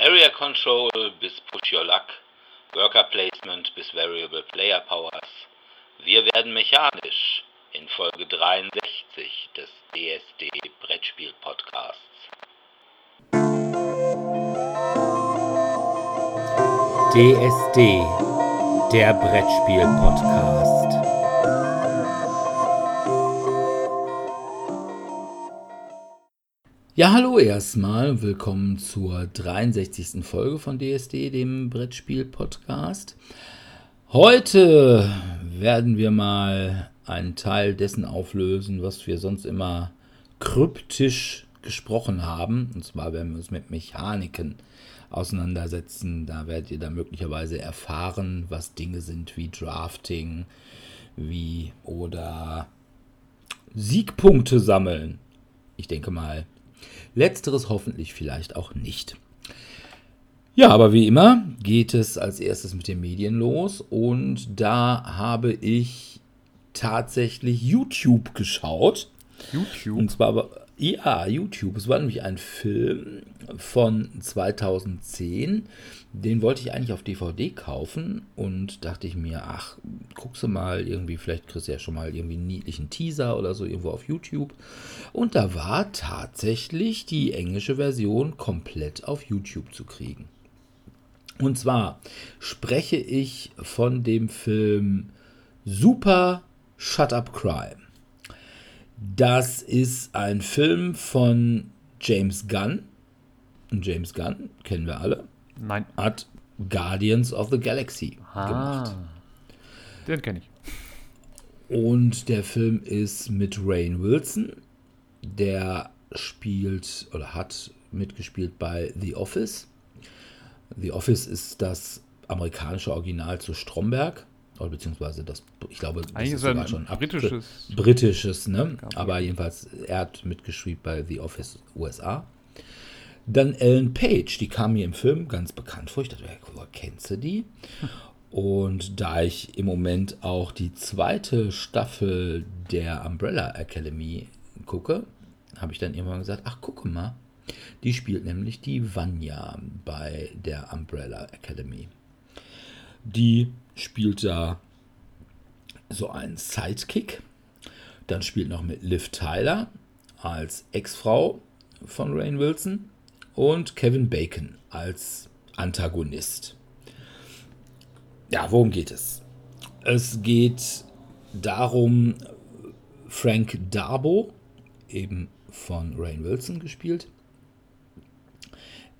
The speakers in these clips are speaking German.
Area Control bis Push Your Luck, Worker Placement bis Variable Player Powers. Wir werden mechanisch in Folge 63 des DSD Brettspiel Podcasts. DSD, der Brettspiel Podcast. Ja, hallo erstmal. Willkommen zur 63. Folge von DSD, dem Brettspiel-Podcast. Heute werden wir mal einen Teil dessen auflösen, was wir sonst immer kryptisch gesprochen haben. Und zwar werden wir uns mit Mechaniken auseinandersetzen. Da werdet ihr dann möglicherweise erfahren, was Dinge sind wie Drafting, wie oder Siegpunkte sammeln. Ich denke mal, Letzteres hoffentlich vielleicht auch nicht. Ja, aber wie immer geht es als erstes mit den Medien los und da habe ich tatsächlich YouTube geschaut. YouTube? Und zwar, ja, YouTube. Es war nämlich ein Film von 2010. Den wollte ich eigentlich auf DVD kaufen und dachte ich mir, ach, guckst du mal irgendwie, vielleicht kriegst du ja schon mal irgendwie einen niedlichen Teaser oder so irgendwo auf YouTube. Und da war tatsächlich die englische Version komplett auf YouTube zu kriegen. Und zwar spreche ich von dem Film Super Shut Up Crime. Das ist ein Film von James Gunn. James Gunn kennen wir alle. Nein. Hat Guardians of the Galaxy Ah, gemacht. Den kenne ich. Und der Film ist mit Rain Wilson. Der spielt oder hat mitgespielt bei The Office. The Office ist das amerikanische Original zu Stromberg. Oder beziehungsweise das, ich glaube, das Eigentlich ist sogar ein schon ab- britisches- britisches, ne? Aber jedenfalls, er hat mitgespielt bei The Office USA. Dann Ellen Page, die kam mir im Film ganz bekannt vor. Ich dachte, ja, kennst du die? Und da ich im Moment auch die zweite Staffel der Umbrella Academy gucke, habe ich dann irgendwann gesagt, ach gucke mal, die spielt nämlich die Vanya bei der Umbrella Academy. Die spielt da so einen Sidekick. Dann spielt noch mit Liv Tyler als Ex-Frau von Rain Wilson und Kevin Bacon als Antagonist. Ja, worum geht es? Es geht darum, Frank Darbo, eben von Rain Wilson gespielt,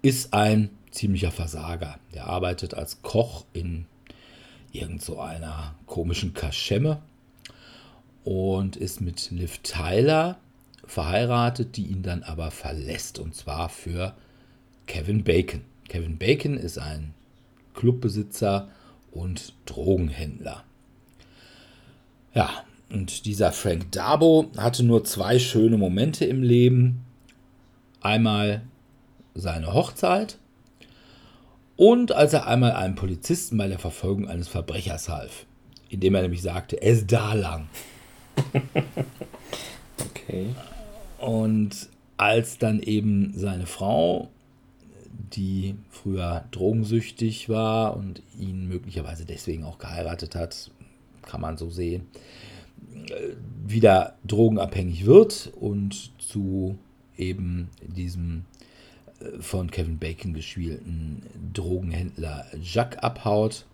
ist ein ziemlicher Versager. Der arbeitet als Koch in irgend so einer komischen Kaschemme und ist mit Liv Tyler verheiratet, die ihn dann aber verlässt und zwar für Kevin Bacon. Kevin Bacon ist ein Clubbesitzer und Drogenhändler. Ja, und dieser Frank Darbo hatte nur zwei schöne Momente im Leben. Einmal seine Hochzeit und als er einmal einem Polizisten bei der Verfolgung eines Verbrechers half, indem er nämlich sagte, ist da lang. Okay. Und als dann eben seine Frau, die früher drogensüchtig war und ihn möglicherweise deswegen auch geheiratet hat, kann man so sehen, äh, wieder drogenabhängig wird und zu eben diesem äh, von Kevin Bacon gespielten Drogenhändler Jacques abhaut,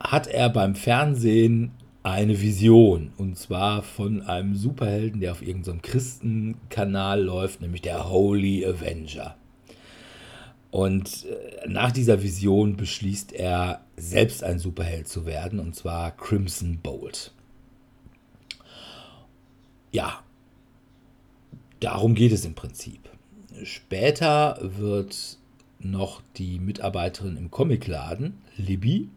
hat er beim Fernsehen eine Vision. Und zwar von einem Superhelden, der auf irgendeinem Christenkanal läuft, nämlich der Holy Avenger. Und äh, nach dieser Vision beschließt er, selbst ein Superheld zu werden, und zwar Crimson Bolt. Ja, darum geht es im Prinzip. Später wird noch die Mitarbeiterin im Comicladen, Libby,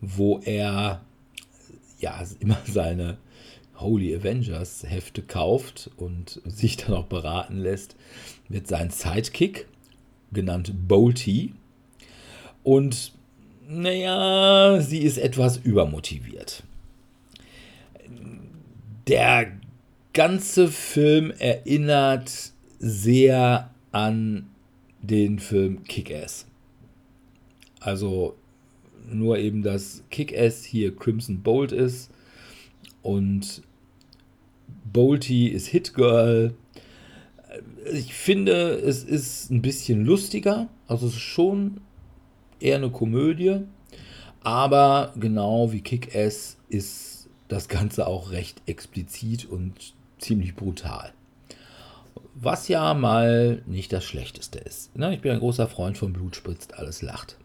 wo er ja immer seine Holy Avengers Hefte kauft und sich dann auch beraten lässt, mit seinem Sidekick, genannt Bolty. Und naja, sie ist etwas übermotiviert. Der ganze Film erinnert sehr an den Film Kick-Ass. Also nur eben, dass Kick-Ass hier Crimson Bolt ist und Bolty ist Hit Girl. Ich finde, es ist ein bisschen lustiger. Also es ist schon eher eine Komödie. Aber genau wie Kick-Ass ist das Ganze auch recht explizit und ziemlich brutal. Was ja mal nicht das Schlechteste ist. Ne, ich bin ein großer Freund von Blut spritzt, alles lacht.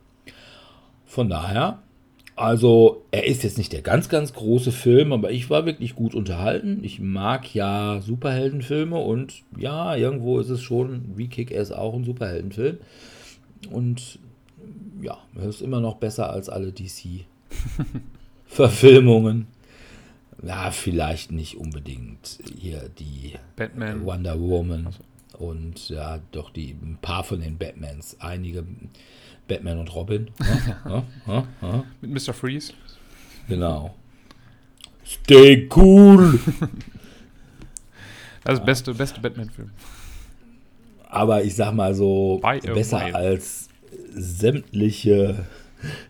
Von daher, also er ist jetzt nicht der ganz, ganz große Film, aber ich war wirklich gut unterhalten. Ich mag ja Superheldenfilme und ja, irgendwo ist es schon wie Kick-Ass auch ein Superheldenfilm. Und ja, er ist immer noch besser als alle DC-Verfilmungen. Ja, vielleicht nicht unbedingt hier die Batman. Wonder Woman und ja, doch die ein paar von den Batmans, einige Batman und Robin. Ja, ja, ja, Mit Mr. Freeze. genau. Stay cool. Das ist der beste, beste Batman-Film. Aber ich sag mal so, By besser als sämtliche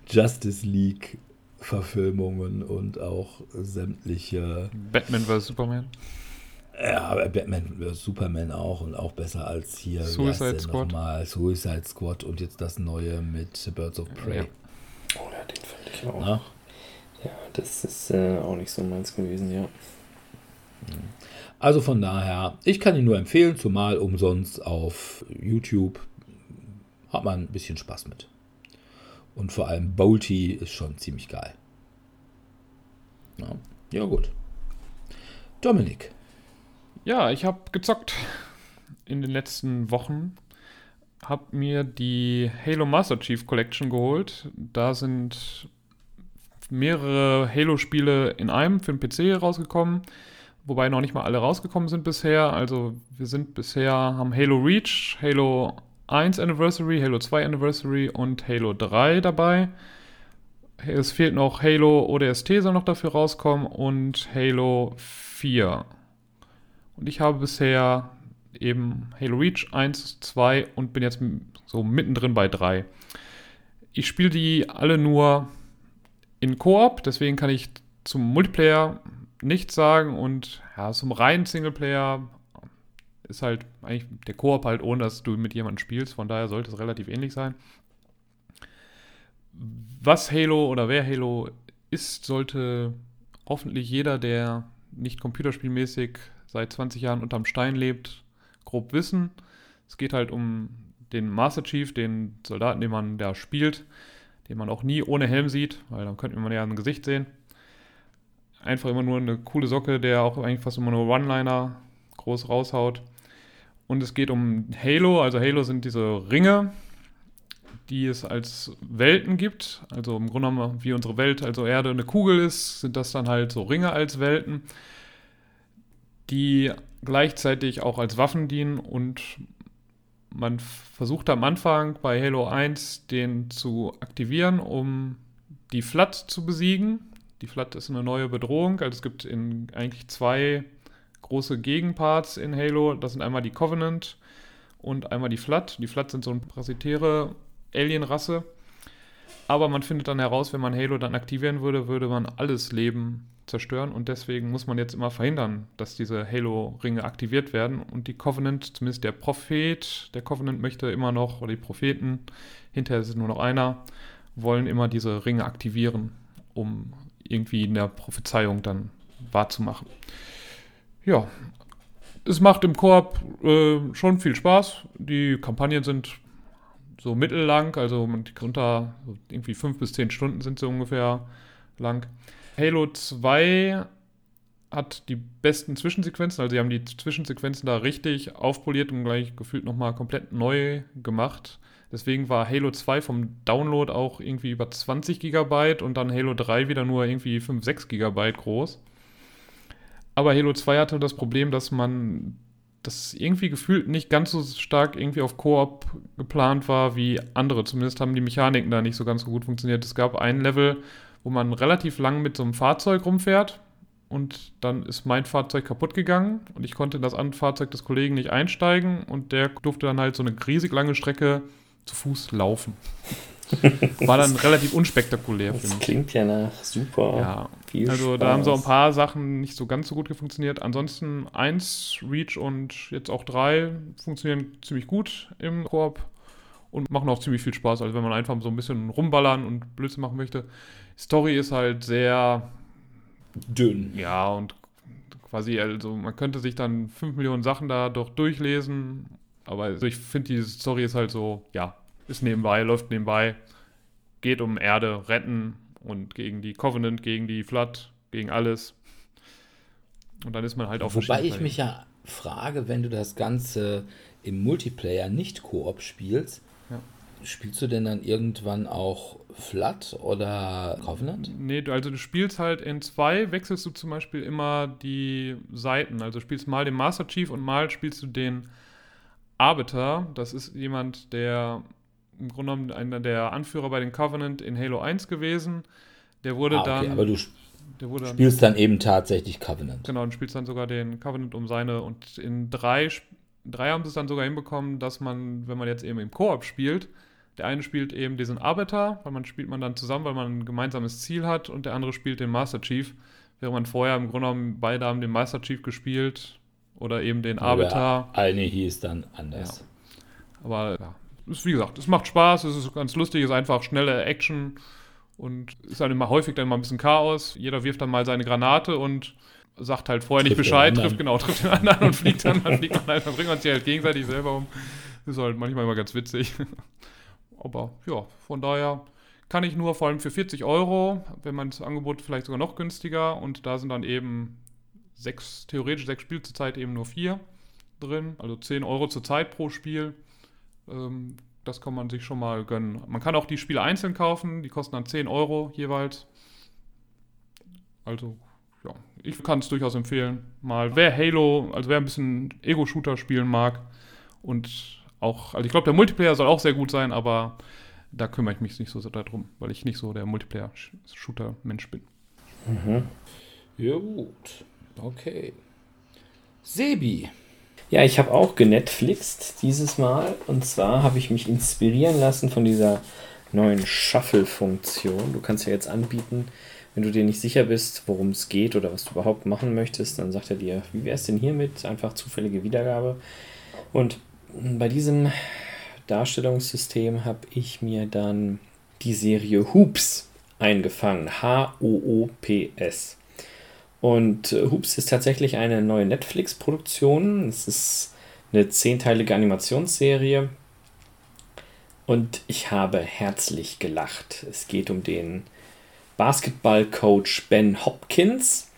Justice League Verfilmungen und auch sämtliche Batman vs. Superman. Ja, aber Batman. Superman auch und auch besser als hier Suicide Squad. nochmal? Suicide Squad und jetzt das neue mit Birds of Prey. Ja. Oder den fand ich auch. Na? Ja, das ist äh, auch nicht so meins gewesen, ja. Also von daher, ich kann ihn nur empfehlen, zumal umsonst auf YouTube hat man ein bisschen Spaß mit. Und vor allem Bolty ist schon ziemlich geil. Ja, ja gut. Dominik. Ja, ich habe gezockt in den letzten Wochen. Hab mir die Halo Master Chief Collection geholt. Da sind mehrere Halo-Spiele in einem für den PC rausgekommen. Wobei noch nicht mal alle rausgekommen sind bisher. Also wir sind bisher, haben Halo Reach, Halo 1 Anniversary, Halo 2 Anniversary und Halo 3 dabei. Es fehlt noch Halo ODST soll noch dafür rauskommen und Halo 4. Und ich habe bisher eben Halo Reach 1, 2 und bin jetzt so mittendrin bei 3. Ich spiele die alle nur in Koop, deswegen kann ich zum Multiplayer nichts sagen und ja, zum reinen Singleplayer ist halt eigentlich der Koop halt ohne, dass du mit jemandem spielst, von daher sollte es relativ ähnlich sein. Was Halo oder wer Halo ist, sollte hoffentlich jeder, der nicht computerspielmäßig seit 20 Jahren unterm Stein lebt, grob wissen. Es geht halt um den Master Chief, den Soldaten, den man da spielt, den man auch nie ohne Helm sieht, weil dann könnte man ja ein Gesicht sehen. Einfach immer nur eine coole Socke, der auch eigentlich fast immer nur One-Liner groß raushaut. Und es geht um Halo, also Halo sind diese Ringe, die es als Welten gibt. Also im Grunde genommen, wie unsere Welt, also Erde eine Kugel ist, sind das dann halt so Ringe als Welten, die gleichzeitig auch als Waffen dienen und man versucht am Anfang bei Halo 1 den zu aktivieren, um die Flood zu besiegen. Die Flood ist eine neue Bedrohung, also es gibt in eigentlich zwei große Gegenparts in Halo. Das sind einmal die Covenant und einmal die Flood. Die Flood sind so eine parasitäre Alienrasse. Aber man findet dann heraus, wenn man Halo dann aktivieren würde, würde man alles Leben zerstören und deswegen muss man jetzt immer verhindern, dass diese Halo-Ringe aktiviert werden und die Covenant, zumindest der Prophet, der Covenant möchte immer noch, oder die Propheten, hinterher ist nur noch einer, wollen immer diese Ringe aktivieren, um irgendwie in der Prophezeiung dann wahrzumachen. Ja, es macht im Koop äh, schon viel Spaß. Die Kampagnen sind so mittellang, also unter so irgendwie fünf bis zehn Stunden sind sie ungefähr lang. Halo 2 hat die besten Zwischensequenzen, also sie haben die Zwischensequenzen da richtig aufpoliert und gleich gefühlt nochmal komplett neu gemacht. Deswegen war Halo 2 vom Download auch irgendwie über 20 Gigabyte und dann Halo 3 wieder nur irgendwie 5, 6 Gigabyte groß. Aber Halo 2 hatte das Problem, dass man das irgendwie gefühlt nicht ganz so stark irgendwie auf Koop geplant war wie andere. Zumindest haben die Mechaniken da nicht so ganz so gut funktioniert. Es gab ein Level, wo man relativ lang mit so einem Fahrzeug rumfährt und dann ist mein Fahrzeug kaputt gegangen und ich konnte in das andere Fahrzeug des Kollegen nicht einsteigen und der durfte dann halt so eine riesig lange Strecke zu Fuß laufen. War dann relativ unspektakulär. Das klingt ja nach super. Ja, viel also Spaß. da haben so ein paar Sachen nicht so ganz so gut funktioniert. Ansonsten 1, Reach und jetzt auch 3 funktionieren ziemlich gut im Koop und machen auch ziemlich viel Spaß. Also wenn man einfach so ein bisschen rumballern und Blödsinn machen möchte. Story ist halt sehr dünn. Ja, und quasi, also man könnte sich dann 5 Millionen Sachen da doch durchlesen. Aber also ich finde, die Story ist halt so, ja, ist nebenbei, läuft nebenbei, geht um Erde retten und gegen die Covenant, gegen die Flood, gegen alles. Und dann ist man halt auf Wobei ich mich ja frage, wenn du das Ganze im Multiplayer nicht Koop spielst. Spielst du denn dann irgendwann auch Flood oder Covenant? Nee, also du spielst halt in zwei, wechselst du zum Beispiel immer die Seiten. Also du spielst mal den Master Chief und mal spielst du den Arbiter. Das ist jemand, der im Grunde genommen einer der Anführer bei den Covenant in Halo 1 gewesen. Der wurde ah, okay, dann. Aber du spielst dann, dann, eben tatsächlich Covenant. Genau, und spielst dann sogar den Covenant um seine. Und in drei, drei haben sie es dann sogar hinbekommen, dass man, wenn man jetzt eben im Koop spielt, der eine spielt eben diesen Arbeiter, weil man spielt man dann zusammen, weil man ein gemeinsames Ziel hat, und der andere spielt den Master Chief. Während man vorher im Grunde genommen beide haben den Master Chief gespielt oder eben den Arbeiter. Eine hieß dann anders. Ja. Aber ja, ist, wie gesagt, es macht Spaß, es ist ganz lustig, es ist einfach schnelle Action und ist dann immer häufig dann mal ein bisschen Chaos. Jeder wirft dann mal seine Granate und sagt halt vorher trifft nicht Bescheid, trifft genau, trifft den anderen und fliegt dann, dann fliegt man halt, dann bringt man sich halt gegenseitig selber um. Ist halt manchmal immer ganz witzig. Aber ja, von daher kann ich nur vor allem für 40 Euro, wenn man das Angebot vielleicht sogar noch günstiger und da sind dann eben sechs, theoretisch sechs Spiele zur Zeit eben nur vier drin, also 10 Euro zur Zeit pro Spiel. Ähm, das kann man sich schon mal gönnen. Man kann auch die Spiele einzeln kaufen, die kosten dann 10 Euro jeweils. Also, ja, ich kann es durchaus empfehlen. Mal, wer Halo, also wer ein bisschen Ego-Shooter spielen mag und auch, also ich glaube, der Multiplayer soll auch sehr gut sein, aber da kümmere ich mich nicht so sehr darum, weil ich nicht so der Multiplayer-Shooter-Mensch bin. Mhm. Ja, gut. Okay. Sebi, ja, ich habe auch genetflixt dieses Mal. Und zwar habe ich mich inspirieren lassen von dieser neuen Shuffle-Funktion. Du kannst ja jetzt anbieten, wenn du dir nicht sicher bist, worum es geht oder was du überhaupt machen möchtest, dann sagt er dir, wie wäre es denn hiermit? Einfach zufällige Wiedergabe. Und bei diesem Darstellungssystem habe ich mir dann die Serie Hoops eingefangen. H-O-O-P-S. Und äh, Hoops ist tatsächlich eine neue Netflix-Produktion. Es ist eine zehnteilige Animationsserie. Und ich habe herzlich gelacht. Es geht um den Basketballcoach Ben Hopkins,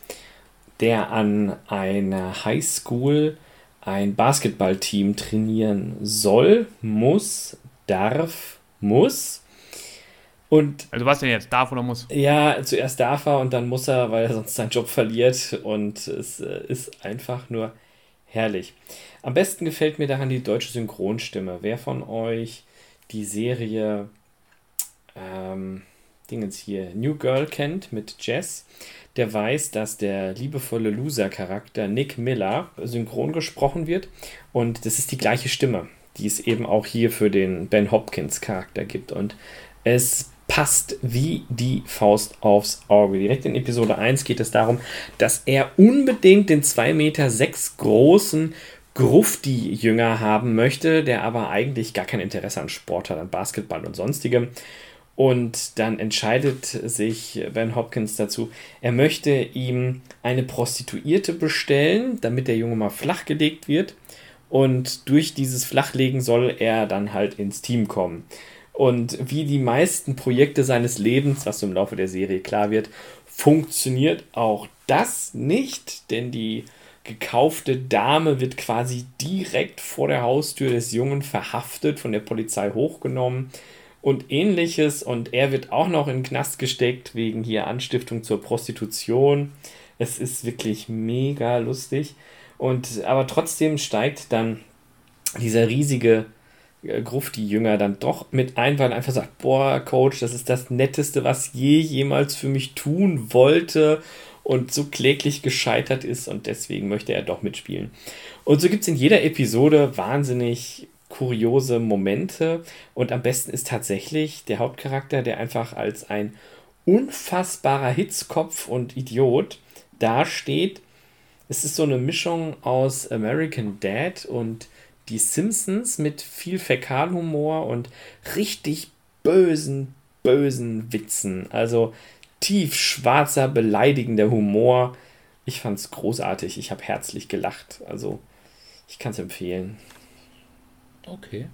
der an einer Highschool ein Basketballteam trainieren soll, muss, darf, muss. Und also was denn jetzt? Darf oder muss? Ja, zuerst darf er und dann muss er, weil er sonst seinen Job verliert. Und es äh, ist einfach nur herrlich. Am besten gefällt mir daran die deutsche Synchronstimme. Wer von euch die Serie ähm, Dingens hier New Girl kennt mit Jess, der weiß, dass der liebevolle Loser-Charakter Nick Miller synchron gesprochen wird. Und das ist die gleiche Stimme, die es eben auch hier für den Ben Hopkins-Charakter gibt. Und es passt wie die Faust aufs Auge. Direkt in Episode 1 geht es darum, dass er unbedingt den 2,6 Meter großen Grufti-Jünger haben möchte, der aber eigentlich gar kein Interesse an Sport hat, an Basketball und sonstigem. Und dann entscheidet sich Ben Hopkins dazu, er möchte ihm eine Prostituierte bestellen, damit der Junge mal flachgelegt wird. Und durch dieses Flachlegen soll er dann halt ins Team kommen. Und wie die meisten Projekte seines Lebens, was im Laufe der Serie klar wird, funktioniert auch das nicht, denn die gekaufte Dame wird quasi direkt vor der Haustür des Jungen verhaftet, von der Polizei hochgenommen und ähnliches. Und er wird auch noch in den Knast gesteckt wegen hier Anstiftung zur Prostitution. Es ist wirklich mega lustig. Und aber trotzdem steigt dann dieser riesige äh, Grufti Jünger dann doch mit ein, weil er einfach sagt, boah, Coach, das ist das Netteste, was je jemals für mich tun wollte. und so kläglich gescheitert ist und deswegen möchte er doch mitspielen. Und so gibt es in jeder Episode wahnsinnig kuriose Momente und am besten ist tatsächlich der Hauptcharakter, der einfach als ein unfassbarer Hitzkopf und Idiot dasteht. Es ist so eine Mischung aus American Dad und die Simpsons mit viel Fäkalhumor und richtig bösen, bösen Witzen. Also tief schwarzer, beleidigender Humor. Ich fand es großartig. Ich habe herzlich gelacht. Also ich kann es empfehlen. Okay.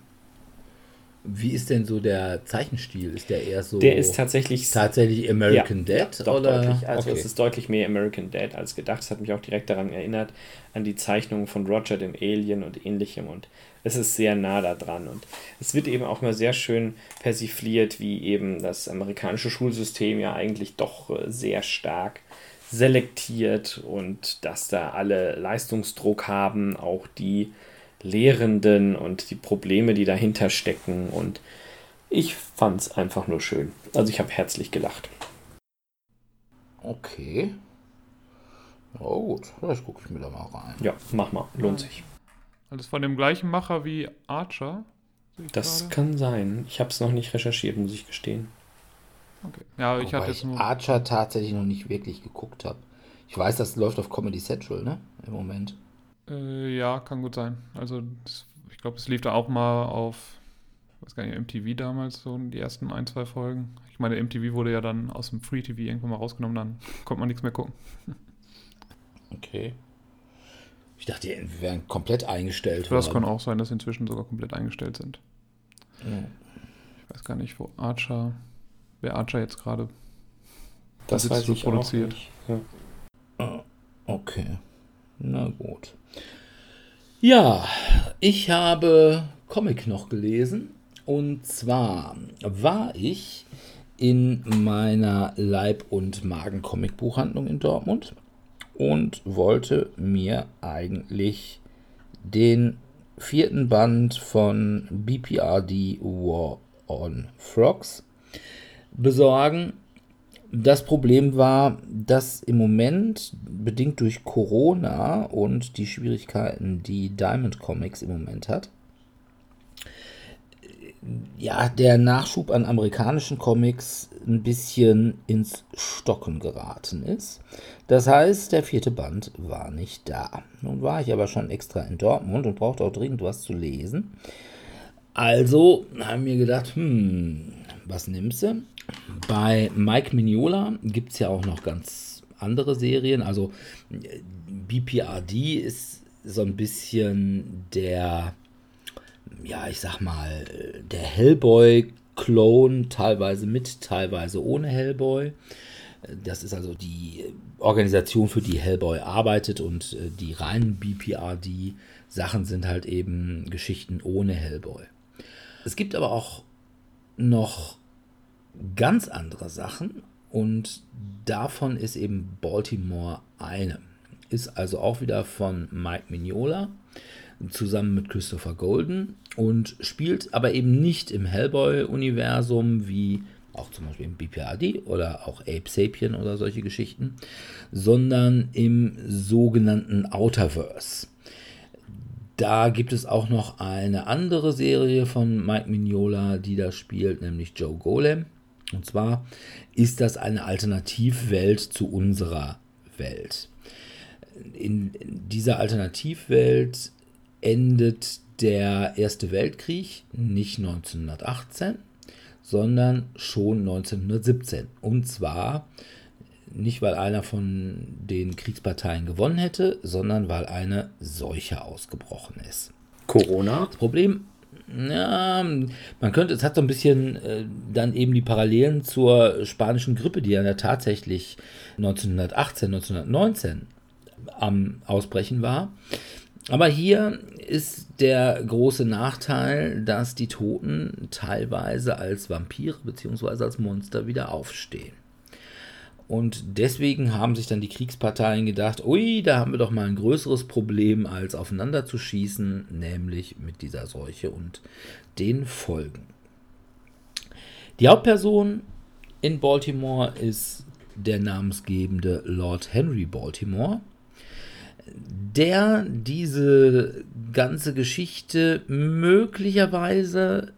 Wie ist denn so der Zeichenstil? Ist der eher so. Der ist tatsächlich. Tatsächlich American ja, Dad? Ja, doch, oder? Deutlich. Also, okay. es ist deutlich mehr American Dad als gedacht. Es hat mich auch direkt daran erinnert, an die Zeichnungen von Roger dem Alien und ähnlichem. Und es ist sehr nah da dran. Und es wird eben auch mal sehr schön persifliert, wie eben das amerikanische Schulsystem ja eigentlich doch äh, sehr stark selektiert und dass da alle Leistungsdruck haben, auch die Lehrenden und die Probleme, die dahinter stecken. Und ich fand es einfach nur schön. Also ich habe herzlich gelacht. Okay. Oh gut, das gucke ich mir da mal rein. Ja, mach mal, lohnt sich. Also von dem gleichen Macher wie Archer. Das gerade. kann sein. Ich habe es noch nicht recherchiert, muss ich gestehen. Okay. Ja, ich Wobei hatte jetzt nur Archer tatsächlich noch nicht wirklich geguckt habe. Ich weiß, das läuft auf Comedy Central, ne? Im Moment. Äh, ja, kann gut sein. Also das, ich glaube, es lief da auch mal auf, weiß gar nicht, MTV damals, so die ersten ein, zwei Folgen. Ich meine, MTV wurde ja dann aus dem Free TV irgendwann mal rausgenommen, dann konnte man nichts mehr gucken. Okay. Ich dachte, die wären komplett eingestellt. Das kann auch sein, dass sie inzwischen sogar komplett eingestellt sind. Ja. Ich weiß gar nicht, wo Archer, wer Archer jetzt gerade das weiß ich produziert. Ja. Ah, okay. Na gut. Ja, ich habe Comic noch gelesen. Und zwar war ich in meiner Leib- und Magen-Comic-Buchhandlung in Dortmund und wollte mir eigentlich den vierten Band von BPRD War on Frogs besorgen das Problem war, dass im Moment, bedingt durch Corona und die Schwierigkeiten, die Diamond Comics im Moment hat, ja, der Nachschub an amerikanischen Comics ein bisschen ins Stocken geraten ist. Das heißt, der vierte Band war nicht da. Nun war ich aber schon extra in Dortmund und brauchte auch dringend was zu lesen. Also haben wir gedacht, hm, was nimmst du? Bei Mike Mignola gibt es ja auch noch ganz andere Serien. Also BPRD ist so ein bisschen der, ja, ich sag mal, der Hellboy-Clone, teilweise mit, teilweise ohne Hellboy. Das ist also die Organisation, für die Hellboy arbeitet und äh, die reinen BPRD-Sachen sind halt eben Geschichten ohne Hellboy. Es gibt aber auch noch ganz andere Sachen und davon ist eben Baltimore eine. Ist also auch wieder von Mike Mignola zusammen mit Christopher Golden und spielt aber eben nicht im Hellboy-Universum wie auch zum Beispiel im BPRD oder auch Ape Sapien oder solche Geschichten, sondern im sogenannten Outerverse. Da gibt es auch noch eine andere Serie von Mike Mignola, die da spielt, nämlich Joe Golem. Und zwar ist das eine Alternativwelt zu unserer Welt. In dieser Alternativwelt endet der Erste Weltkrieg nicht 1918, sondern schon 1917. Und zwar nicht, weil einer von den Kriegsparteien gewonnen hätte, sondern weil eine Seuche ausgebrochen ist. Corona? Das Problem ja, man könnte, es hat so ein bisschen äh, dann eben die Parallelen zur spanischen Grippe, die ja tatsächlich 1918, 1919 am Ausbrechen war. Aber hier ist der große Nachteil, dass die Toten teilweise als Vampire bzw. als Monster wieder aufstehen. Und deswegen haben sich dann die Kriegsparteien gedacht, ui, da haben wir doch mal ein größeres Problem, als aufeinander zu schießen, nämlich mit dieser Seuche und den Folgen. Die Hauptperson in Baltimore ist der namensgebende Lord Henry Baltimore, der diese ganze Geschichte möglicherweise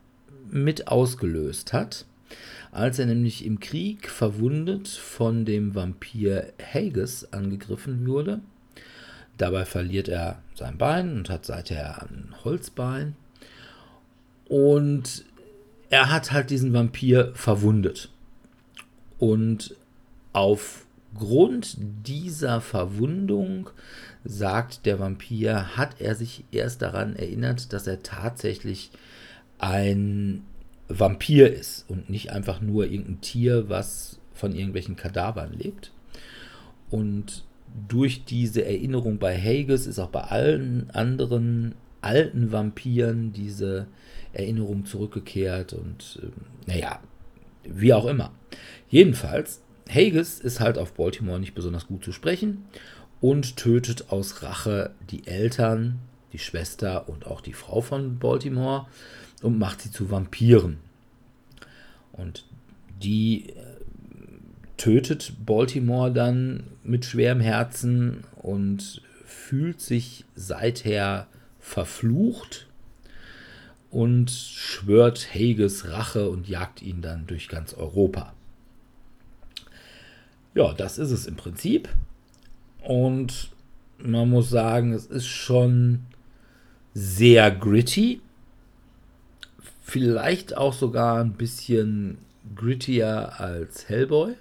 mit ausgelöst hat, als er nämlich im Krieg verwundet von dem Vampir Haggis angegriffen wurde. Dabei verliert er sein Bein und hat seither ein Holzbein. Und er hat halt diesen Vampir verwundet. Und aufgrund dieser Verwundung, sagt der Vampir, hat er sich erst daran erinnert, dass er tatsächlich ein Vampir ist und nicht einfach nur irgendein Tier, was von irgendwelchen Kadavern lebt. Und durch diese Erinnerung bei Hages ist auch bei allen anderen alten Vampiren diese Erinnerung zurückgekehrt und äh, naja, wie auch immer. Jedenfalls, Hages ist halt auf Baltimore nicht besonders gut zu sprechen und tötet aus Rache die Eltern, die Schwester und auch die Frau von Baltimore und macht sie zu Vampiren. Und die äh, tötet Baltimore dann mit schwerem Herzen und fühlt sich seither verflucht und schwört Hages Rache und jagt ihn dann durch ganz Europa. Ja, das ist es im Prinzip. Und man muss sagen, es ist schon sehr gritty. Vielleicht auch sogar ein bisschen grittier als Hellboy.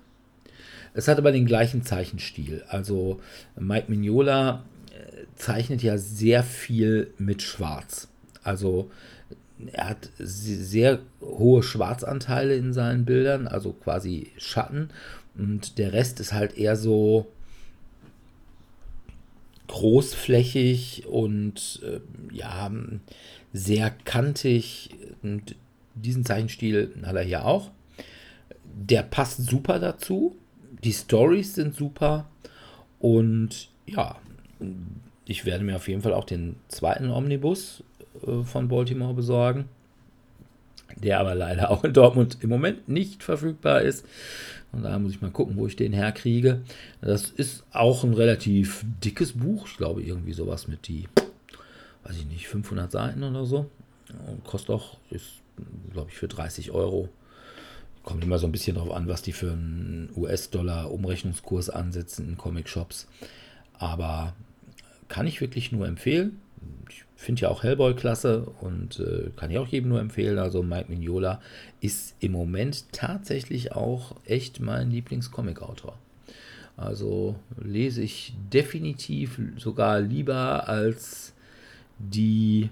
Es hat aber den gleichen Zeichenstil. Also Mike Mignola äh, zeichnet ja sehr viel mit Schwarz. Also er hat sehr hohe Schwarzanteile in seinen Bildern, also quasi Schatten. Und der Rest ist halt eher so großflächig und äh, ja, sehr kantig. Und diesen Zeichenstil hat er hier auch. Der passt super dazu. Die Stories sind super. Und ja, ich werde mir auf jeden Fall auch den zweiten Omnibus äh, von Baltimore besorgen. Der aber leider auch in Dortmund im Moment nicht verfügbar ist. Und da muss ich mal gucken, wo ich den herkriege. Das ist auch ein relativ dickes Buch. Ich glaube, irgendwie sowas mit die, weiß ich nicht, 500 Seiten oder so. Kostet auch, ist, glaube ich, für 30 Euro. Kommt immer so ein bisschen drauf an, was die für einen US-Dollar-Umrechnungskurs ansetzen in Comic-Shops. Aber kann ich wirklich nur empfehlen. Ich finde ja auch Hellboy klasse und äh, kann ich auch jedem nur empfehlen. Also Mike Mignola ist im Moment tatsächlich auch echt mein Lieblingscomic-Autor. Also lese ich definitiv sogar lieber als die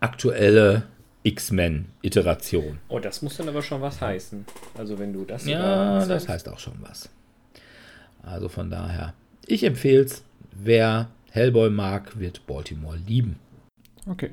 aktuelle X-Men-Iteration. Oh, das muss dann aber schon was heißen. Also wenn du das. Ja, das heißt auch schon was. Also von daher, ich empfehle es, wer Hellboy mag, wird Baltimore lieben. Okay.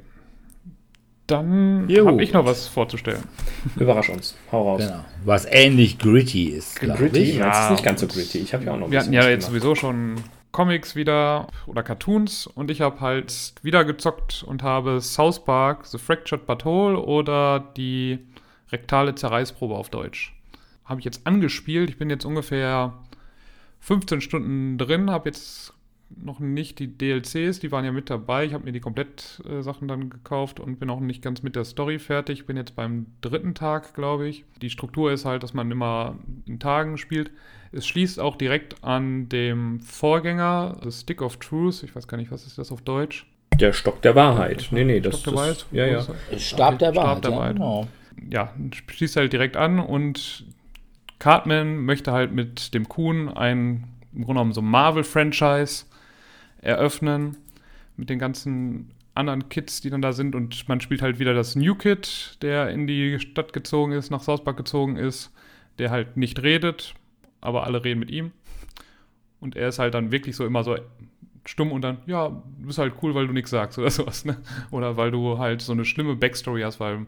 Dann habe ich noch was vorzustellen. Überrasch uns. Hau raus. Genau. Was ähnlich gritty ist. Gritty? Ich. Ja, das ist nicht ganz so gritty. Ich habe ja auch noch Wir hatten ja jetzt sowieso schon Comics wieder oder Cartoons und ich habe halt wieder gezockt und habe South Park, The Fractured Patrol oder die rektale Zerreißprobe auf Deutsch. Habe ich jetzt angespielt. Ich bin jetzt ungefähr 15 Stunden drin, habe jetzt noch nicht die DLCs, die waren ja mit dabei. Ich habe mir die Komplett-Sachen dann gekauft und bin auch nicht ganz mit der Story fertig. Bin jetzt beim dritten Tag, glaube ich. Die Struktur ist halt, dass man immer in Tagen spielt. Es schließt auch direkt an dem Vorgänger, The Stick of Truth. Ich weiß gar nicht, was ist das auf Deutsch? Der Stock der Wahrheit. Nee, nee, das, Stock der Wahrheit. Ja, ja. Stab der Wahrheit. Stab der Wahrheit. Ja, genau. ja, schließt halt direkt an und Cartman möchte halt mit dem Kuhn ein im Grunde genommen so Marvel-Franchise eröffnen mit den ganzen anderen Kids, die dann da sind und man spielt halt wieder das New Kid, der in die Stadt gezogen ist, nach South Park gezogen ist, der halt nicht redet, aber alle reden mit ihm. Und er ist halt dann wirklich so immer so stumm und dann, ja, du bist halt cool, weil du nichts sagst oder sowas, ne? Oder weil du halt so eine schlimme Backstory hast, weil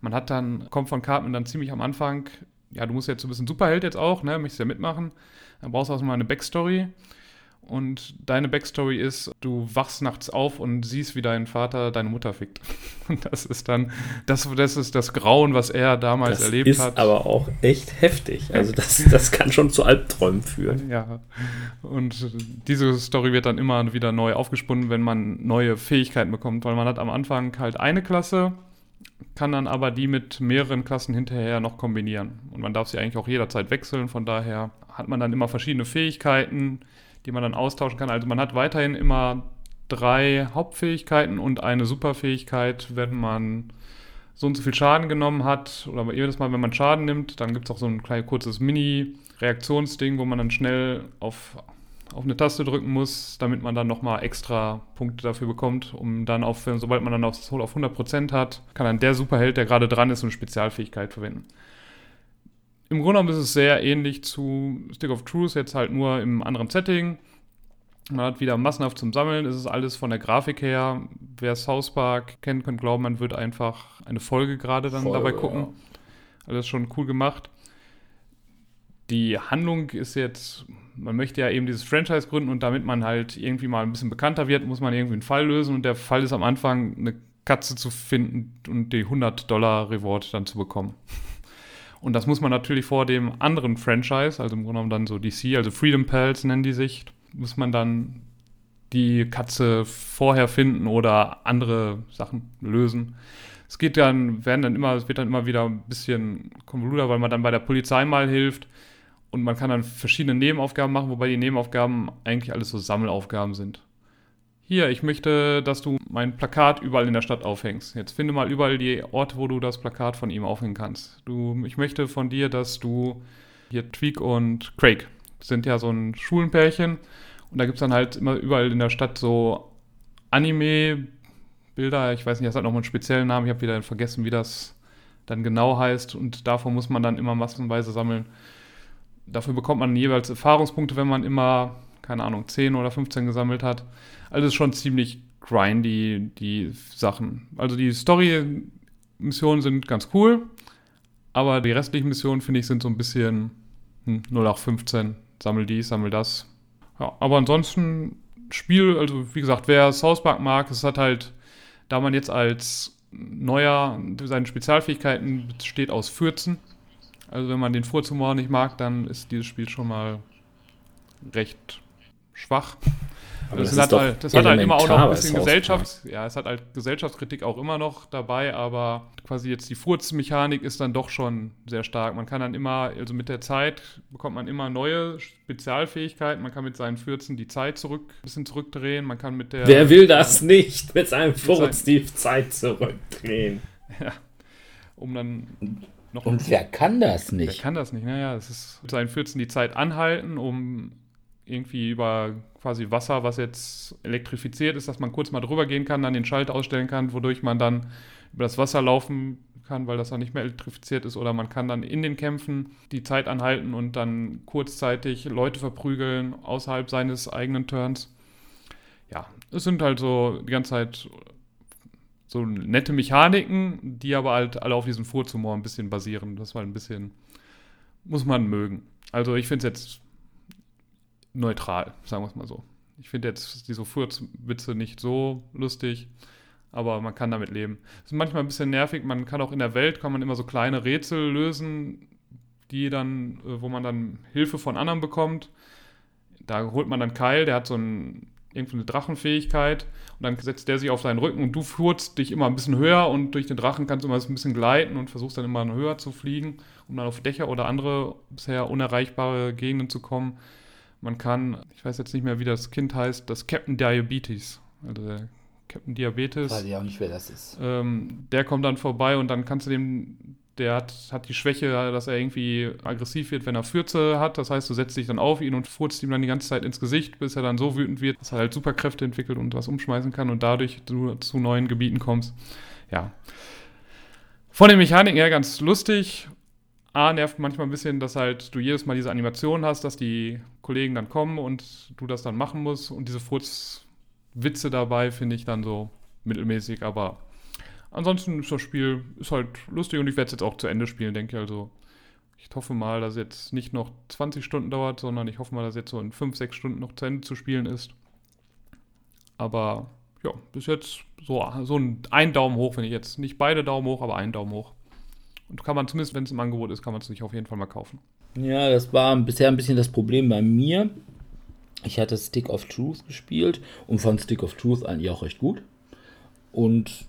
man hat dann, kommt von Cartman dann ziemlich am Anfang, ja, du musst jetzt so ein bisschen Superheld jetzt auch, ne? Möchtest ja mitmachen. Dann brauchst du auch mal eine Backstory. Und deine Backstory ist, du wachst nachts auf und siehst, wie dein Vater deine Mutter fickt. Und das ist dann, das, das ist das Grauen, was er damals das erlebt ist hat. aber auch echt heftig. Also das, das kann schon zu Albträumen führen. Ja, und diese Story wird dann immer wieder neu aufgesponnen, wenn man neue Fähigkeiten bekommt, weil man hat am Anfang halt eine Klasse, kann dann aber die mit mehreren Klassen hinterher noch kombinieren. Und man darf sie eigentlich auch jederzeit wechseln, von daher hat man dann immer verschiedene Fähigkeiten, die man dann austauschen kann. Also man hat weiterhin immer drei Hauptfähigkeiten und eine Superfähigkeit, wenn man so und so viel Schaden genommen hat, oder jedes Mal, wenn man Schaden nimmt, dann gibt es auch so ein kleines kurzes Mini-Reaktionsding, wo man dann schnell auf, auf eine Taste drücken muss, damit man dann nochmal extra Punkte dafür bekommt, um dann auf, sobald man dann aufs Soul auf 100% hat, kann dann der Superheld, der gerade dran ist, eine Spezialfähigkeit verwenden. Im Grunde genommen ist es sehr ähnlich zu Stick of Truth, jetzt halt nur im anderen Setting. Man hat wieder massenhaft zum Sammeln. Es ist alles von der Grafik her. Wer South Park kennt, könnte glauben, man wird einfach eine Folge gerade dann Voll, dabei gucken. ja. Alles schon cool gemacht. Die Handlung ist jetzt, man möchte ja eben dieses Franchise gründen und damit man halt irgendwie mal ein bisschen bekannter wird, muss man irgendwie einen Fall lösen und der Fall ist am Anfang eine Katze zu finden und die 100 Dollar Reward dann zu bekommen. Und das muss man natürlich vor dem anderen Franchise, also im Grunde genommen dann so DC, also Freedom Pals nennen die sich, muss man dann die Katze vorher finden oder andere Sachen lösen. Es geht dann, werden dann immer, es wird dann immer wieder ein bisschen konvoluter, weil man dann bei der Polizei mal hilft und man kann dann verschiedene Nebenaufgaben machen, wobei die Nebenaufgaben eigentlich alles so Sammelaufgaben sind. Hier, ich möchte, dass du mein Plakat überall in der Stadt aufhängst. Jetzt finde mal überall die Orte, wo du das Plakat von ihm aufhängen kannst. Du, ich möchte von dir, dass du hier Tweak und Craig sind ja so ein Schulenpärchen und da gibt es dann halt immer überall in der Stadt so Anime-Bilder. Ich weiß nicht, das hat nochmal einen speziellen Namen. Ich habe wieder vergessen, wie das dann genau heißt und davon muss man dann immer massenweise sammeln. Dafür bekommt man jeweils Erfahrungspunkte, wenn man immer, keine Ahnung, 10 oder 15 gesammelt hat. Also ist schon ziemlich grindy, die Sachen. Also die Story-Missionen sind ganz cool, aber die restlichen Missionen, finde ich, sind so ein bisschen hm, 0815. Sammel dies, sammel das. Ja, aber ansonsten Spiel, also wie gesagt, wer South Park mag, es hat halt, da man jetzt als neuer seine Spezialfähigkeiten besteht aus Fürzen. Also wenn man den Furzhumor nicht mag, dann ist dieses Spiel schon mal recht schwach. Aber das, das hat halt, das hat halt immer auch noch ein bisschen Gesellschafts-, ja, es hat halt Gesellschaftskritik auch immer noch dabei, aber quasi jetzt die Furzmechanik ist dann doch schon sehr stark. Man kann dann immer, also mit der Zeit bekommt man immer neue Spezialfähigkeiten. Man kann mit seinen Fürzen die Zeit zurück, ein bisschen zurückdrehen. Man kann mit der. Wer will das nicht mit seinem Furz die Zeit zurückdrehen? Ja, um dann. Und wer kann das Wer nicht? kann das nicht? Naja, es ist mit seinen Fürzen die Zeit anhalten, um irgendwie über quasi Wasser, was jetzt elektrifiziert ist, dass man kurz mal drüber gehen kann, dann den Schalter ausstellen kann, wodurch man dann über das Wasser laufen kann, weil das dann nicht mehr elektrifiziert ist. Oder man kann dann in den Kämpfen die Zeit anhalten und dann kurzzeitig Leute verprügeln außerhalb seines eigenen Turns. Ja, es sind halt so die ganze Zeit so nette Mechaniken, die aber halt alle auf diesem Furzhumor ein bisschen basieren. Das war ein bisschen, muss man mögen. Also ich finde es jetzt neutral, sagen wir es mal so. Ich finde jetzt diese Furzwitze nicht so lustig, aber man kann damit leben. Es ist manchmal ein bisschen nervig, man kann auch in der Welt, kann man immer so kleine Rätsel lösen, die dann, äh, wo man dann Hilfe von anderen bekommt. Da holt man dann Keil, der hat so ein, irgendwie eine Drachenfähigkeit und dann setzt der sich auf seinen Rücken und du furzt dich immer ein bisschen höher und durch den Drachen kannst du immer ein bisschen gleiten und versuchst dann immer höher zu fliegen, um dann auf Dächer oder andere bisher unerreichbare Gegenden zu kommen. Man kann, ich weiß jetzt nicht mehr, wie das Kind heißt, das Captain Diabetes. Also der Captain Diabetes. Weiß ich auch nicht, wer das ist. Ähm, der kommt dann vorbei und dann kannst du dem, der hat, hat die Schwäche, dass er irgendwie aggressiv wird, wenn er Fürze hat. Das heißt, du setzt dich dann auf ihn und furzt ihm dann die ganze Zeit ins Gesicht, bis er dann so wütend wird, dass er halt Superkräfte entwickelt und was umschmeißen kann und dadurch du zu neuen Gebieten kommst. Ja. Von den Mechaniken her ganz lustig. A, nervt manchmal ein bisschen, dass halt du jedes Mal diese Animation hast, dass die Kollegen dann kommen und du das dann machen musst. Und diese Furzwitze dabei finde ich dann so mittelmäßig, aber ansonsten ist das Spiel ist halt lustig und ich werde es jetzt auch zu Ende spielen, denke ich. Also Ich hoffe mal, dass es jetzt nicht noch 20 Stunden dauert, sondern ich hoffe mal, dass jetzt so in 5, 6 Stunden noch zu Ende zu spielen ist. Aber ja, bis jetzt so, so ein, ein Daumen hoch, wenn ich jetzt nicht beide Daumen hoch, aber ein Daumen hoch. Und kann man zumindest, wenn es im Angebot ist, kann man es sich auf jeden Fall mal kaufen. Ja, das war bisher ein bisschen das Problem bei mir. Ich hatte Stick of Truth gespielt und fand Stick of Truth eigentlich auch recht gut. Und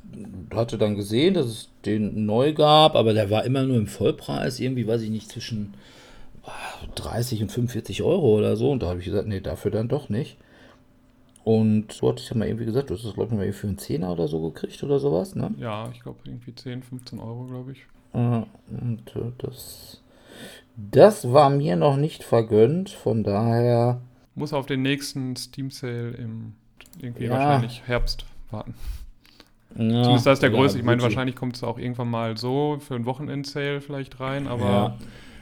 hatte dann gesehen, dass es den neu gab, aber der war immer nur im Vollpreis, irgendwie, weiß ich nicht, zwischen 30 und 45 Euro oder so. Und da habe ich gesagt, nee, dafür dann doch nicht. Und so hatte ich ja mal irgendwie gesagt, du hast das, glaube ich, mal für einen Zehner oder so gekriegt oder sowas, ne? Ja, ich glaube irgendwie 10, 15 Euro, glaube ich. Und äh, das, das war mir noch nicht vergönnt, von daher. Muss auf den nächsten Steam Sale im irgendwie Ja. wahrscheinlich Herbst warten. Ja, Zumindest da ist der ja, größte. Ich meine, wahrscheinlich kommt es auch irgendwann mal so für einen Wochenend-Sale vielleicht rein, aber Ja.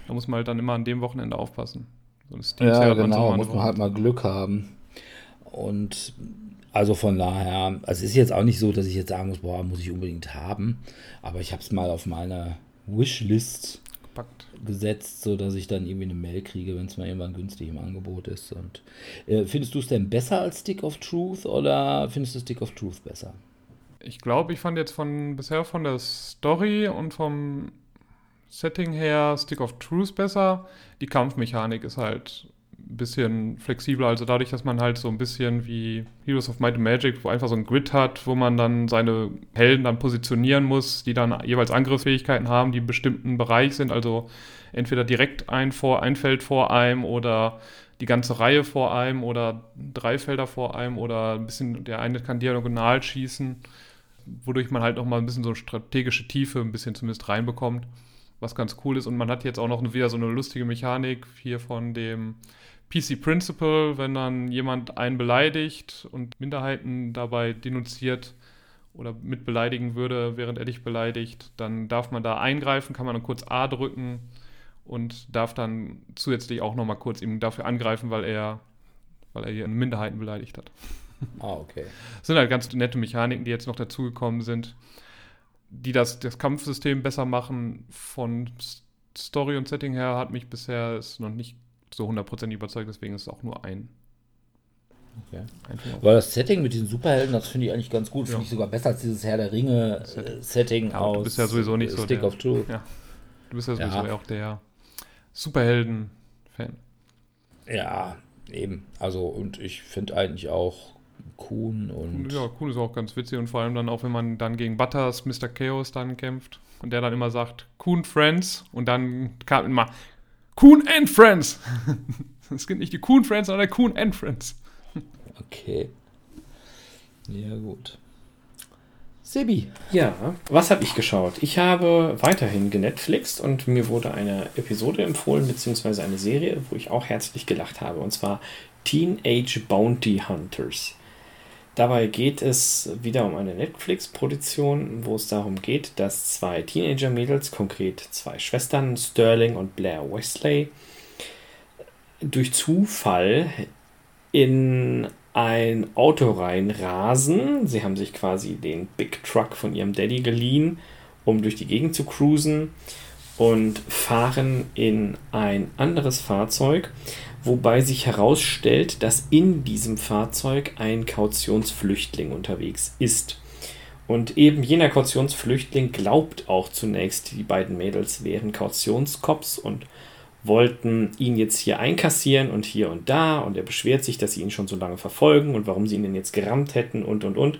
da muss man halt dann immer an dem Wochenende aufpassen. So Ja, genau, muss man halt mal Glück haben. Und also von daher, also es ist jetzt auch nicht so, dass ich jetzt sagen muss, boah, muss ich unbedingt haben. Aber ich habe es mal auf meine Wishlist gepackt. gesetzt, so dass ich dann irgendwie eine Mail kriege, wenn es mal irgendwann günstig im Angebot ist. Und äh, findest du es denn besser als Stick of Truth oder findest du Stick of Truth besser? Ich glaube, ich fand jetzt von bisher von der Story und vom Setting her Stick of Truth besser. Die Kampfmechanik ist halt bisschen flexibler, also dadurch, dass man halt so ein bisschen wie Heroes of Might and Magic, wo einfach so ein Grid hat, wo man dann seine Helden dann positionieren muss, die dann jeweils Angriffsfähigkeiten haben, die im bestimmten Bereich sind, also entweder direkt ein, vor, ein Feld vor einem oder die ganze Reihe vor einem oder drei Felder vor einem oder ein bisschen, der eine kann diagonal schießen, wodurch man halt nochmal ein bisschen so strategische Tiefe ein bisschen zumindest reinbekommt, was ganz cool ist. Und man hat jetzt auch noch wieder so eine lustige Mechanik hier von dem PC Principle, wenn dann jemand einen beleidigt und Minderheiten dabei denunziert oder mit beleidigen würde, während er dich beleidigt, dann darf man da eingreifen, kann man dann kurz A drücken und darf dann zusätzlich auch nochmal kurz ihm dafür angreifen, weil er, weil er hier Minderheiten beleidigt hat. Ah, okay. Das sind halt ganz nette Mechaniken, die jetzt noch dazugekommen sind, die das, das Kampfsystem besser machen. Von Story und Setting her hat mich bisher es noch nicht so hundertprozentig überzeugt, deswegen ist es auch nur ein. Okay. Aber das Setting mit diesen Superhelden, das finde ich eigentlich ganz gut. Finde Ja. ich sogar besser als dieses Herr der Ringe-Setting Ja, aber du aus bist ja sowieso nicht äh, so Stick der- of Truth. Ja. Du bist ja sowieso Ja. auch der Superhelden-Fan. Ja, eben. Also, und ich finde eigentlich auch Kuhn und. Ja, cool ist auch ganz witzig und vor allem dann auch, wenn man dann gegen Butters, Mr. Chaos dann kämpft und der dann immer sagt, Kuhn Friends und dann kam immer Kuhn and Friends. Es gibt nicht die Kuhn Friends, sondern der Kuhn and Friends. Okay. Ja, gut. Sebi. Ja, was habe ich geschaut? Ich habe weiterhin genetflixt und mir wurde eine Episode empfohlen, beziehungsweise eine Serie, wo ich auch herzlich gelacht habe, und zwar Teenage Bounty Hunters. Dabei geht es wieder um eine Netflix-Produktion, wo es darum geht, dass zwei Teenager-Mädels, konkret zwei Schwestern, Sterling und Blair Wesley, durch Zufall in ein Auto reinrasen. Sie haben sich quasi den Big Truck von ihrem Daddy geliehen, um durch die Gegend zu cruisen und fahren in ein anderes Fahrzeug, wobei sich herausstellt, dass in diesem Fahrzeug ein Kautionsflüchtling unterwegs ist. Und eben jener Kautionsflüchtling glaubt auch zunächst, die beiden Mädels wären Kautionskops und wollten ihn jetzt hier einkassieren und hier und da und er beschwert sich, dass sie ihn schon so lange verfolgen und warum sie ihn denn jetzt gerammt hätten und und und.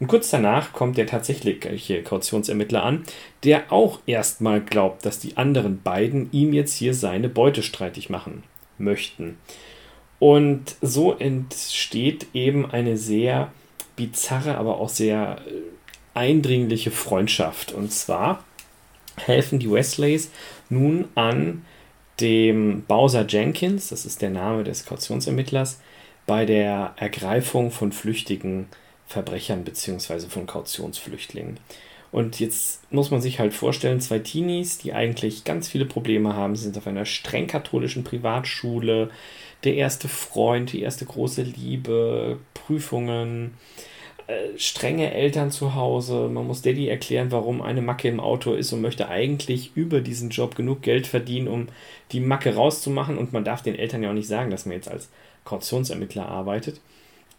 Und kurz danach kommt der tatsächliche Kautionsermittler an, der auch erstmal glaubt, dass die anderen beiden ihm jetzt hier seine Beute streitig machen möchten. Und so entsteht eben eine sehr bizarre, aber auch sehr äh, eindringliche Freundschaft. Und zwar helfen die Wesleys nun an dem Bowser Jenkins, das ist der Name des Kautionsermittlers, bei der Ergreifung von flüchtigen Verbrechern bzw. von Kautionsflüchtlingen. Und jetzt muss man sich halt vorstellen, zwei Teenies, die eigentlich ganz viele Probleme haben, sie sind auf einer streng katholischen Privatschule, der erste Freund, die erste große Liebe, Prüfungen, äh, strenge Eltern zu Hause. Man muss Daddy erklären, warum eine Macke im Auto ist und möchte eigentlich über diesen Job genug Geld verdienen, um die Macke rauszumachen. Und man darf den Eltern ja auch nicht sagen, dass man jetzt als Kautionsermittler arbeitet.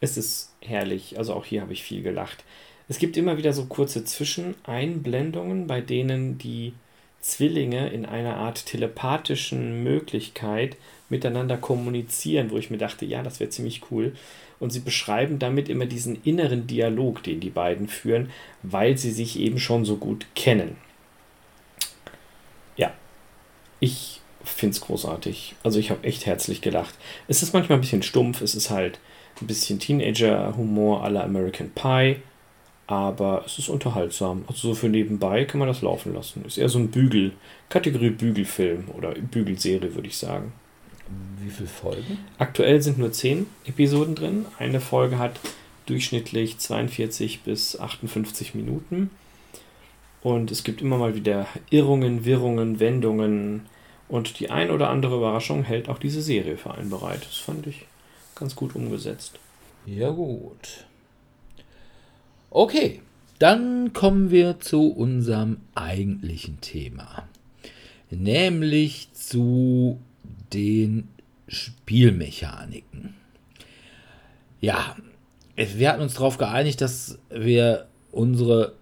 Es ist herrlich. Also auch hier habe ich viel gelacht. Es gibt immer wieder so kurze Zwischeneinblendungen, bei denen die Zwillinge in einer Art telepathischen Möglichkeit miteinander kommunizieren, wo ich mir dachte, ja, das wäre ziemlich cool. Und sie beschreiben damit immer diesen inneren Dialog, den die beiden führen, weil sie sich eben schon so gut kennen. Ja, ich finde es großartig. Also ich habe echt herzlich gelacht. Es ist manchmal ein bisschen stumpf, es ist halt ein bisschen Teenager-Humor aller American Pie aber es ist unterhaltsam. Also so für nebenbei kann man das laufen lassen. Ist eher so ein Bügel, Kategorie Bügelfilm oder Bügelserie, würde ich sagen. Wie viele Folgen? Aktuell sind nur 10 Episoden drin. Eine Folge hat durchschnittlich 42 bis 58 Minuten. Und es gibt immer mal wieder Irrungen, Wirrungen, Wendungen. Und die ein oder andere Überraschung hält auch diese Serie für einen bereit. Das fand ich ganz gut umgesetzt. Ja, gut. Okay, dann kommen wir zu unserem eigentlichen Thema, nämlich zu den Spielmechaniken. Ja, wir hatten uns darauf geeinigt, dass wir unsere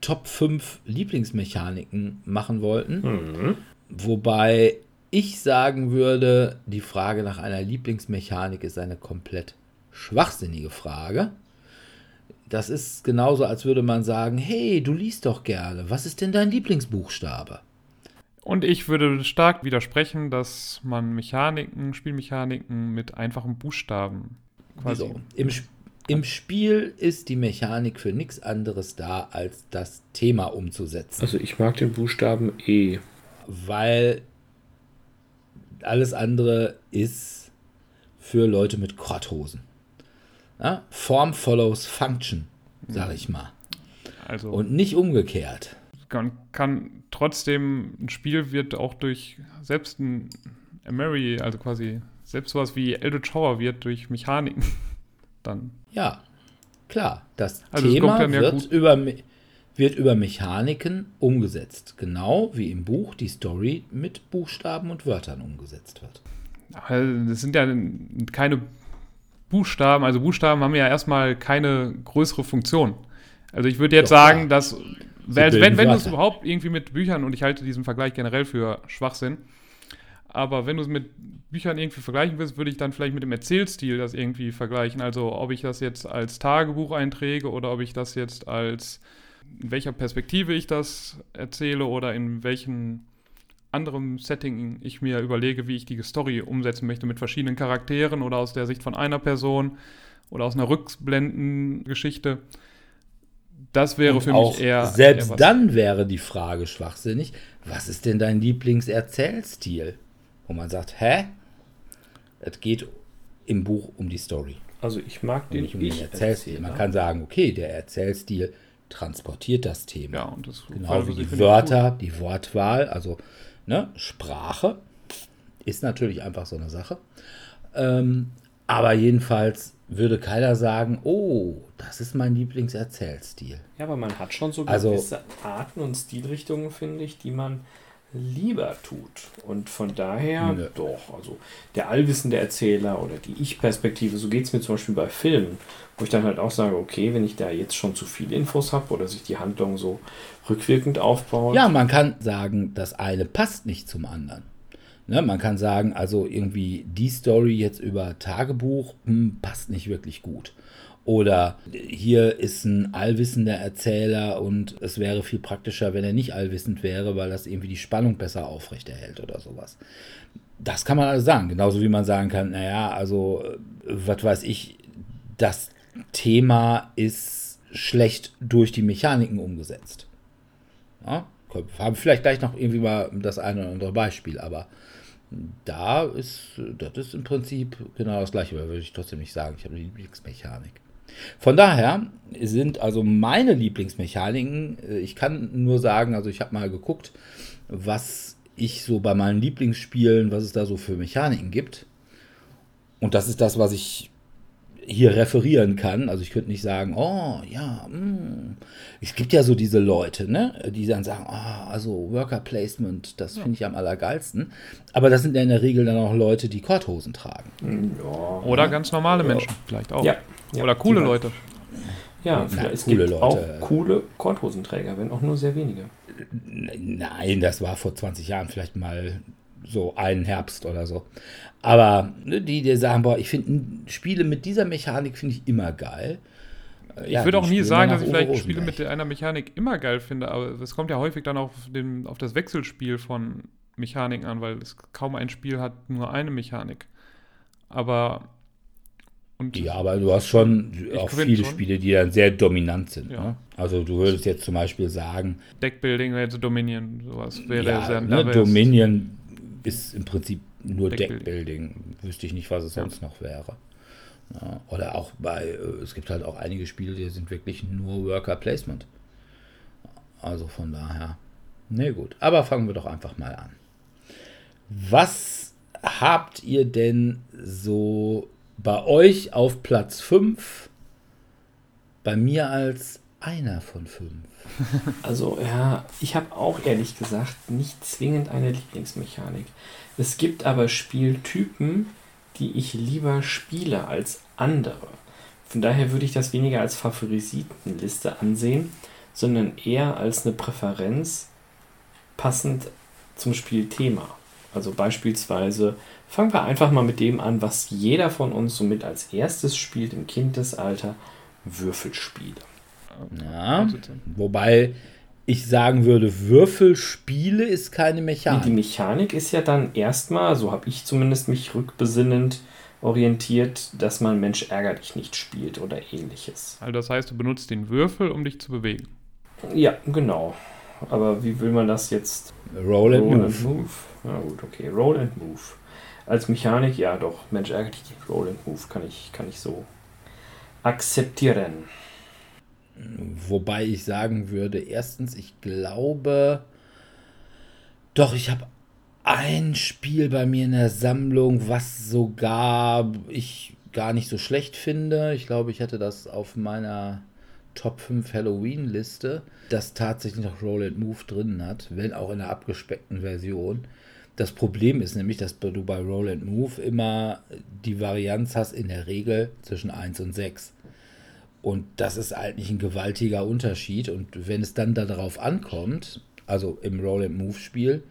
Top 5 Lieblingsmechaniken machen wollten. Mhm. Wobei ich sagen würde, die Frage nach einer Lieblingsmechanik ist eine komplett schwachsinnige Frage. Das ist genauso, als würde man sagen, hey, du liest doch gerne. Was ist denn dein Lieblingsbuchstabe? Und ich würde stark widersprechen, dass man Mechaniken, Spielmechaniken mit einfachen Buchstaben quasi. Wieso? Im, Im Spiel ist die Mechanik für nichts anderes da, als das Thema umzusetzen. Also ich mag den Buchstaben E. Weil alles andere ist für Leute mit Korthosen. Ja? Form follows Function, sage ich mal. Also, Und nicht umgekehrt. Man kann trotzdem, ein Spiel wird auch durch selbst ein Mary, also quasi selbst sowas wie Eldritch Horror wird durch Mechaniken dann. Ja, klar. Das also Thema ja wird, über, wird über Mechaniken umgesetzt. Genau wie im Buch die Story mit Buchstaben und Wörtern umgesetzt wird. Das sind ja keine Buchstaben, also Buchstaben haben ja erstmal keine größere Funktion. Also ich würde jetzt Doch, sagen, ja. dass, wenn, wenn, wenn du es überhaupt irgendwie mit Büchern, und ich halte diesen Vergleich generell für Schwachsinn, aber wenn du es mit Büchern irgendwie vergleichen willst, würde ich dann vielleicht mit dem Erzählstil das irgendwie vergleichen. Also ob ich das jetzt als Tagebuch einträge oder ob ich das jetzt als, in welcher Perspektive ich das erzähle oder in welchen anderem Setting ich mir überlege, wie ich die Story umsetzen möchte mit verschiedenen Charakteren oder aus der Sicht von einer Person oder aus einer Rückblendengeschichte. Das wäre Und für mich eher. Selbst eher dann wäre die Frage schwachsinnig: Was ist denn dein Lieblingserzählstil? Wo man sagt: Hä? Es geht im Buch um die Story. Also, ich mag den, nicht um den Erzählstil. Man kann sagen: Okay, der Erzählstil transportiert das Thema. Ja, und das genau wie die Wörter, die Wortwahl. Also Ne? Sprache ist natürlich einfach so eine Sache. Ähm, aber jedenfalls würde keiner sagen, oh, das ist mein Lieblingserzählstil. Ja, aber man hat schon so gewisse also, Arten und Stilrichtungen, finde ich, die man lieber tut. Und von daher, ne. doch, also der allwissende Erzähler oder die Ich-Perspektive, so geht es mir zum Beispiel bei Filmen, wo ich dann halt auch sage, okay, wenn ich da jetzt schon zu viele Infos habe oder sich die Handlung so rückwirkend aufbaut. Ja, man kann sagen, das eine passt nicht zum anderen. Ne, man kann sagen, also irgendwie die Story jetzt über Tagebuch hm, passt nicht wirklich gut. Oder hier ist ein allwissender Erzähler und es wäre viel praktischer, wenn er nicht allwissend wäre, weil das irgendwie die Spannung besser aufrechterhält oder sowas. Das kann man alles sagen. Genauso wie man sagen kann, naja, also, was weiß ich, das Thema ist schlecht durch die Mechaniken umgesetzt. Ja, haben vielleicht gleich noch irgendwie mal das eine oder andere Beispiel, aber da ist, das ist im Prinzip genau das gleiche, aber würde ich trotzdem nicht sagen, ich habe eine Lieblingsmechanik. Von daher sind also meine Lieblingsmechaniken, äh, ich kann nur sagen, also ich habe mal geguckt, was ich so bei meinen Lieblingsspielen, was es da so für Mechaniken gibt. Und das ist das, was ich hier referieren kann. Also ich könnte nicht sagen, oh ja, mm. es gibt ja so diese Leute, ne, die dann sagen, oh, also Worker Placement, das finde ich am allergeilsten. Aber das sind ja in der Regel dann auch Leute, die Korthosen tragen. Ja. Oder ganz normale Menschen, vielleicht auch. Ja. ja. Oder coole Leute. Ja, Na, vielleicht, es coole gibt Leute. auch coole Korthosenträger, wenn auch nur sehr wenige. Nein, das war vor 20 Jahren vielleicht mal so einen Herbst oder so. Aber ne, die, die sagen, boah, ich finde Spiele mit dieser Mechanik finde ich immer geil. Äh, Ich ja, würde auch nie sagen, dass ich vielleicht Spiele mit einer Mechanik immer geil finde, aber es kommt ja häufig dann auf, den, auf das Wechselspiel von Mechaniken an, weil es kaum ein Spiel hat nur eine Mechanik. Aber und Ja, aber du hast schon auch viele schon. Spiele, die dann sehr dominant sind. Ja. Ne? Also du würdest jetzt zum Beispiel sagen, Deckbuilding wäre jetzt Dominion, sowas wäre ja, sehr ne, Dominion ist im Prinzip nur Deckbuilding. Deckbuilding. Wüsste ich nicht, was es Ja. sonst noch wäre. Ja, oder auch bei, äh, es gibt halt auch einige Spiele, die sind wirklich nur Worker Placement. Also von daher. Ne, gut. Aber fangen wir doch einfach mal an. Was habt ihr denn so bei euch auf Platz 5? Bei mir als einer von fünf. Also ja, ich habe auch ehrlich gesagt nicht zwingend eine Lieblingsmechanik. Es gibt aber Spieltypen, die ich lieber spiele als andere. Von daher würde ich das weniger als Favorisitenliste ansehen, sondern eher als eine Präferenz passend zum Spielthema. Also beispielsweise fangen wir einfach mal mit dem an, was jeder von uns somit als erstes spielt im Kindesalter, Würfelspiele. Ja. Wobei ich sagen würde, Würfelspiele ist keine Mechanik. Die Mechanik ist ja dann erstmal, so habe ich zumindest mich rückbesinnend orientiert, dass man Mensch ärgerlich nicht spielt oder ähnliches. Also das heißt, du benutzt den Würfel, um dich zu bewegen. Ja, genau. Aber wie will man das jetzt? Roll and Roll Move. and Move. Na gut, okay. Roll and Move. Als Mechanik, ja doch. Mensch ärgerlich, Roll and Move kann ich, kann ich so akzeptieren. Wobei ich sagen würde, erstens, ich glaube, doch, ich habe ein Spiel bei mir in der Sammlung, was sogar ich gar nicht so schlecht finde. Ich glaube, ich hatte das auf meiner Top 5 Halloween-Liste, das tatsächlich noch Roll and Move drin hat, wenn auch in einer abgespeckten Version. Das Problem ist nämlich, dass du bei Roll and Move immer die Varianz hast, in der Regel zwischen 1 und 6. Und das ist eigentlich ein gewaltiger Unterschied. Und wenn es dann darauf ankommt, also im Roll and Move Spiel,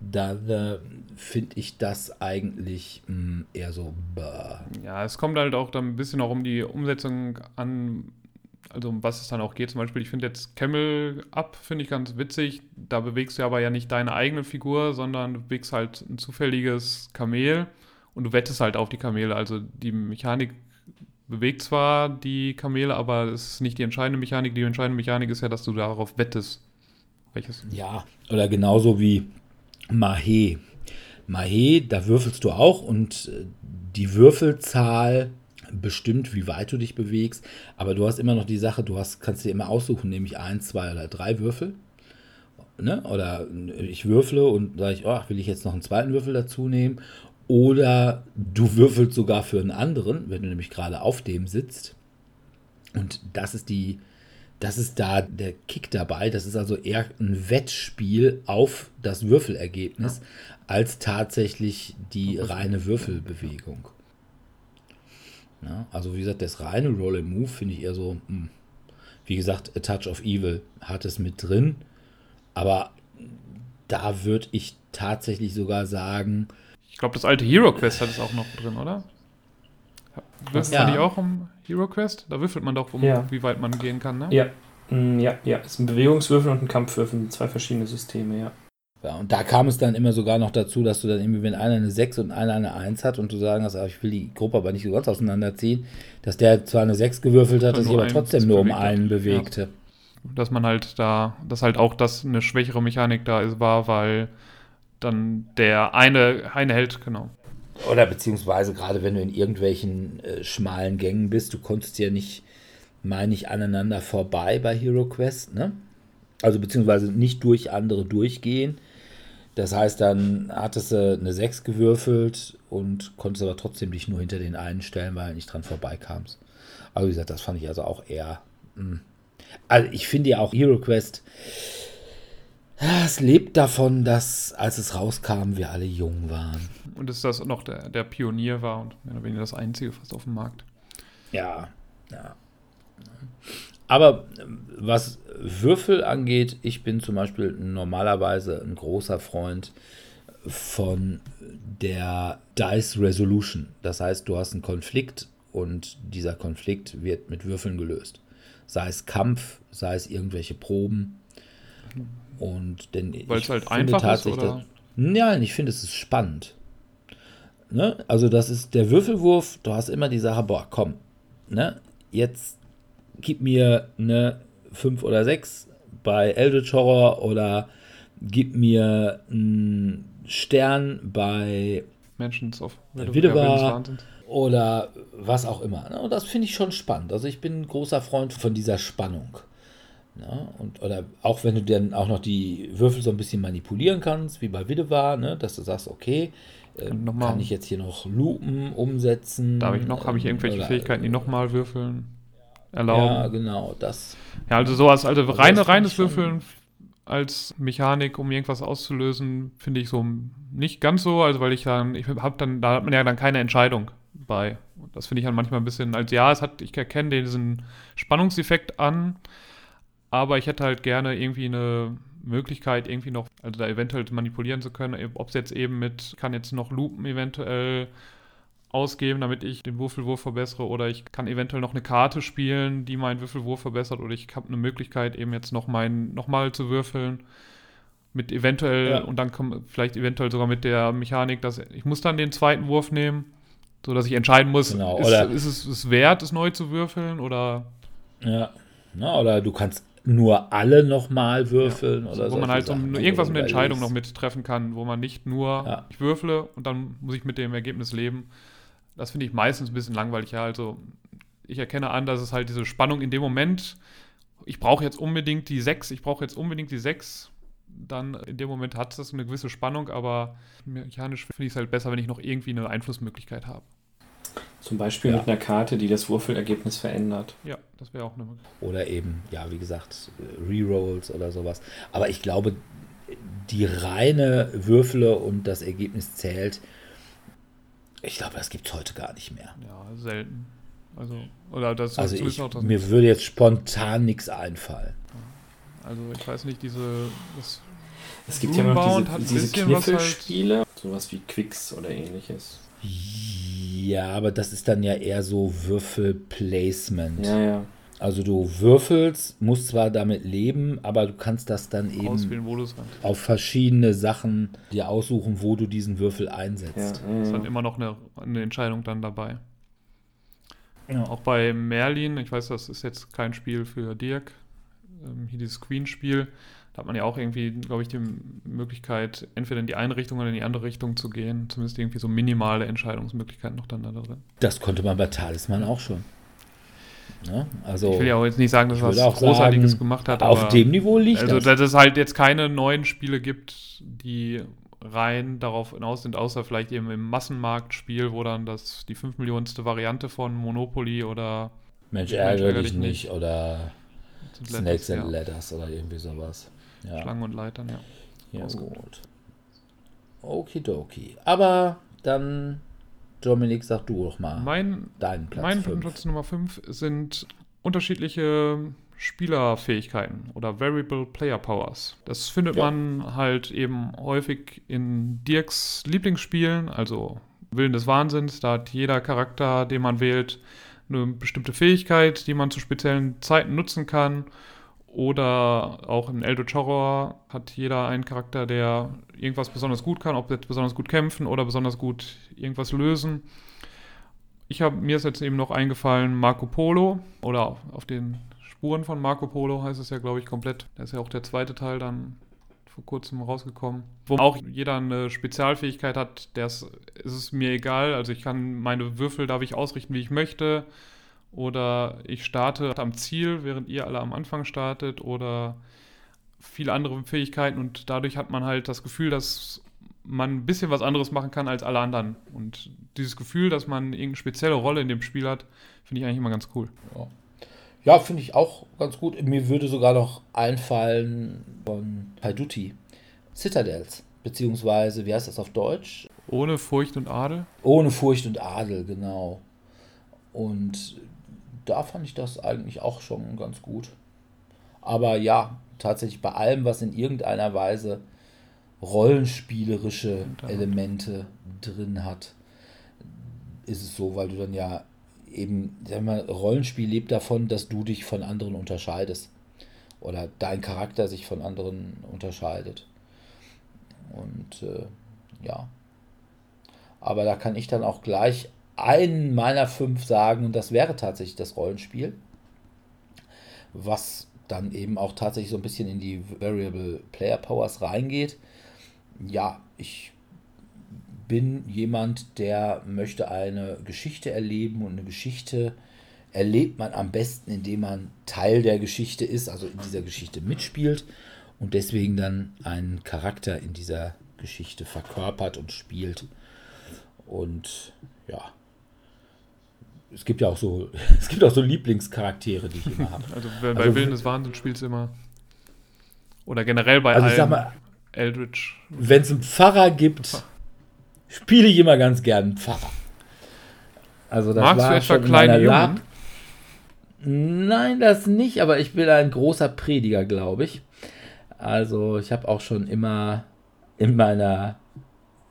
dann äh, finde ich das eigentlich mh, eher so. Bah. Ja, es kommt halt auch dann ein bisschen auch um die Umsetzung an, also um was es dann auch geht. Zum Beispiel, ich finde jetzt Camel Up, finde ich ganz witzig. Da bewegst du aber ja nicht deine eigene Figur, sondern du bewegst halt ein zufälliges Kamel und du wettest halt auf die Kamele. Also die Mechanik bewegt zwar die Kamele, aber es ist nicht die entscheidende Mechanik. Die entscheidende Mechanik ist ja, dass du darauf wettest. Welches? Ja, oder genauso wie Mahé. Mahé, da würfelst du auch und äh, die Würfelzahl bestimmt, wie weit du dich bewegst. Aber du hast immer noch die Sache, du hast, kannst dir immer aussuchen, nämlich ein, zwei oder drei Würfel. Ne? Oder ich würfle und sage ich, oh, will ich jetzt noch einen zweiten Würfel dazu nehmen? Oder du würfelst sogar für einen anderen, wenn du nämlich gerade auf dem sitzt. Und das ist die, das ist da der Kick dabei. Das ist also eher ein Wettspiel auf das Würfelergebnis als tatsächlich die reine Würfelbewegung. Ja, also wie gesagt, das reine Roll and Move finde ich eher so, hm, wie gesagt, A Touch of Evil hat es mit drin, aber da würde ich tatsächlich sogar sagen, Ich glaube, das alte Hero Quest hat es auch noch drin, oder? Würfelt Ja. man die auch um Hero Quest? Da würfelt man doch, um Ja. wie weit man gehen kann, ne? Ja, mm, ja, ja. Es ist ein Bewegungswürfel und ein Kampfwürfel, zwei verschiedene Systeme, ja. Ja, und da kam es dann immer sogar noch dazu, dass du dann irgendwie, wenn einer eine 6 und einer eine 1 hat und du sagen hast, ah, ich will die Gruppe aber nicht so ganz auseinanderziehen, dass der zwar eine 6 gewürfelt hat, Und dass sich aber trotzdem nur um einen Ja. bewegte. Dass man halt da, dass halt auch das eine schwächere Mechanik da ist, war, weil dann der eine, eine hält, genau. Oder beziehungsweise gerade wenn du in irgendwelchen äh, schmalen Gängen bist, du konntest ja nicht, meine ich, aneinander vorbei bei Hero Quest, ne? Also beziehungsweise nicht durch andere durchgehen. Das heißt, dann hattest du eine 6 gewürfelt und konntest aber trotzdem dich nur hinter den einen stellen, weil du nicht dran vorbeikamst. Aber wie gesagt, das fand ich also auch eher. Mh. Hm. Also ich finde ja auch Hero Quest, es lebt davon, dass als es rauskam, wir alle jung waren. Und dass das noch der, der Pionier war und mehr oder weniger das einzige fast auf dem Markt. Ja, ja. Aber was Würfel angeht, ich bin zum Beispiel normalerweise ein großer Freund von der Dice Resolution. Das heißt, du hast einen Konflikt und dieser Konflikt wird mit Würfeln gelöst. Sei es Kampf, sei es irgendwelche Proben. Und denn Weil es halt einfach ist, oder? Das, nein, ich finde, es ist spannend. Ne? Also das ist der Würfelwurf, du hast immer die Sache, boah, komm, ne? jetzt gib mir eine 5 oder 6 bei Eldritch Horror oder gib mir einen Stern bei Mansions of Widewa oder was auch immer. Ne? Und das finde ich schon spannend. Also ich bin ein großer Freund von dieser Spannung. Ne? Und, oder auch wenn du dann auch noch die Würfel so ein bisschen manipulieren kannst, wie bei Widewa, ne? dass du sagst, okay, äh, kann ich jetzt hier noch Lupen umsetzen? Darf ich noch, habe ich irgendwelche oder, Fähigkeiten, die nochmal würfeln? erlauben. Ja, genau, das. Ja, also sowas, also, also reine, reines Würfeln als Mechanik, um irgendwas auszulösen, finde ich so nicht ganz so, also weil ich dann, ich habe dann, da hat man ja dann keine Entscheidung bei. Das finde ich dann manchmal ein bisschen, als ja, es hat, ich erkenne diesen Spannungseffekt an, aber ich hätte halt gerne irgendwie eine Möglichkeit, irgendwie noch, also da eventuell manipulieren zu können, ob es jetzt eben mit, kann jetzt noch Lupen eventuell ausgeben, damit ich den Würfelwurf verbessere. Oder ich kann eventuell noch eine Karte spielen, die meinen Würfelwurf verbessert. Oder ich habe eine Möglichkeit eben jetzt noch meinen nochmal zu würfeln. Mit eventuell ja. und dann kommt vielleicht eventuell sogar mit der Mechanik, dass ich muss dann den zweiten Wurf nehmen, so dass ich entscheiden muss, genau, ist, ist, es es wert, es neu zu würfeln oder ja, Na, oder du kannst nur alle nochmal würfeln ja, oder so. Wo man halt so irgendwas mit Entscheidung noch mittreffen kann, wo man nicht nur ja. ich würfle und dann muss ich mit dem Ergebnis leben, das finde ich meistens ein bisschen langweilig. Ja, also ich erkenne an, dass es halt diese Spannung in dem Moment, ich brauche jetzt unbedingt die 6, ich brauche jetzt unbedingt die 6. Dann in dem Moment hat es eine gewisse Spannung, aber mechanisch finde ich es halt besser, wenn ich noch irgendwie eine Einflussmöglichkeit habe. Zum Beispiel ja. mit einer Karte, die das Würfelergebnis verändert. Ja, das wäre auch eine Möglichkeit. Oder eben, ja, wie gesagt, Rerolls oder sowas. Aber ich glaube, die reine Würfele und das Ergebnis zählt, ich glaube, das gibt es heute gar nicht mehr. Ja, selten. Also, oder das also ich, das mir würde jetzt spontan nichts einfallen. Also ich weiß nicht, diese das es gibt ja noch diese, diese Kniffelspiele, halt sowas wie Quicks oder ähnliches. Ja, aber das ist dann ja eher so Würfelplacement. Ja, ja. Also du würfelst, musst zwar damit leben, aber du kannst das dann eben Auswählen, auf verschiedene Sachen dir aussuchen, wo du diesen Würfel einsetzt. Ja, ist dann immer noch eine, eine Entscheidung dann dabei. Ja. Auch bei Merlin, ich weiß, das ist jetzt kein Spiel für Dirk, ähm, hier dieses Queen-Spiel, da hat man ja auch irgendwie, glaube ich, die Möglichkeit, entweder in die eine Richtung oder in die andere Richtung zu gehen. Zumindest irgendwie so minimale Entscheidungsmöglichkeiten noch dann da drin. Das konnte man bei Talisman auch schon. Ne? Also, ich will ja auch jetzt nicht sagen, dass er was Großartiges sagen, gemacht hat. Auf dem Niveau liegt also, das. dass es halt jetzt keine neuen Spiele gibt, die rein darauf hinaus sind, außer vielleicht eben im Massenmarktspiel, wo dann das die 5 Millionste Variante von Monopoly oder Mensch, ärgere dich nicht oder Snakes and ja. Ladders oder irgendwie sowas. Ja. Schlangen und Leitern, ja. Ja, gut. Okidoki. Aber dann Dominik, sag du doch mal mein, deinen Platz. Mein fünf. Platz Nummer 5 sind unterschiedliche Spielerfähigkeiten oder Variable Player Powers. Das findet ja. man halt eben häufig in Dirks Lieblingsspielen, also Willen des Wahnsinns. Da hat jeder Charakter, den man wählt, eine bestimmte Fähigkeit, die man zu speziellen Zeiten nutzen kann. Oder auch in Eldritch Horror hat jeder einen Charakter, der irgendwas besonders gut kann, ob jetzt besonders gut kämpfen oder besonders gut irgendwas lösen. Ich habe mir ist jetzt eben noch eingefallen Marco Polo oder auf den Spuren von Marco Polo heißt es ja, glaube ich, komplett. Da ist ja auch der zweite Teil dann vor kurzem rausgekommen. Wo auch jeder eine Spezialfähigkeit hat, ist, ist es mir egal. Also ich kann meine Würfel darf ich ausrichten, wie ich möchte. Oder ich starte am Ziel, während ihr alle am Anfang startet. Oder viele andere Fähigkeiten und dadurch hat man halt das Gefühl, dass man ein bisschen was anderes machen kann als alle anderen. Und dieses Gefühl, dass man irgendeine spezielle Rolle in dem Spiel hat, finde ich eigentlich immer ganz cool. Ja, ja finde ich auch ganz gut. Mir würde sogar noch einfallen von Paiduti, Citadels, beziehungsweise, wie heißt das auf Deutsch? Ohne Furcht und Adel? Ohne Furcht und Adel, genau. Und da fand ich das eigentlich auch schon ganz gut. Aber ja, tatsächlich bei allem, was in irgendeiner Weise rollenspielerische Elemente drin hat, ist es so, weil du dann ja eben, sag mal, Rollenspiel lebt davon, dass du dich von anderen unterscheidest. Oder dein Charakter sich von anderen unterscheidet. Und äh, ja. Aber da kann ich dann auch gleich einen meiner fünf sagen, und das wäre tatsächlich das Rollenspiel. Was dann eben auch tatsächlich so ein bisschen in die Variable Player Powers reingeht. Ja, ich bin jemand, der möchte eine Geschichte erleben und eine Geschichte erlebt man am besten, indem man Teil der Geschichte ist, also in dieser Geschichte mitspielt und deswegen dann einen Charakter in dieser Geschichte verkörpert und spielt. Und ja, es gibt ja auch so, es gibt auch so Lieblingscharaktere, die ich immer habe. Also bei also, Willen des Wahnsinns spielst du immer. Oder generell bei also allen mal, Eldritch. Wenn es einen Pfarrer gibt, spiele ich immer ganz gern einen Pfarrer. Also das Magst war du etwa kleine Jungen? Nein, das nicht, aber ich bin ein großer Prediger, glaube ich. Also ich habe auch schon immer in meiner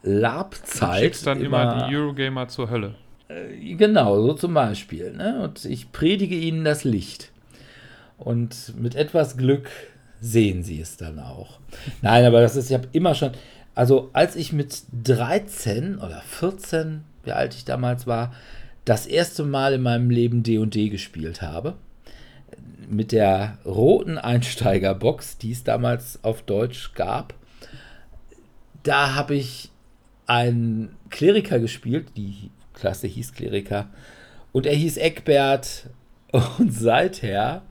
Labzeit. Du schickst dann immer, immer die Eurogamer zur Hölle. Äh, genau, so zum Beispiel. Ne? Und ich predige ihnen das Licht. Und mit etwas Glück sehen sie es dann auch. Nein, aber das ist, ich habe immer schon, also als ich mit 13 oder 14, wie alt ich damals war, das erste Mal in meinem Leben D&D gespielt habe, mit der roten Einsteigerbox, die es damals auf Deutsch gab, da habe ich einen Kleriker gespielt, die Klasse hieß Kleriker. Und er hieß Eckbert. Und seither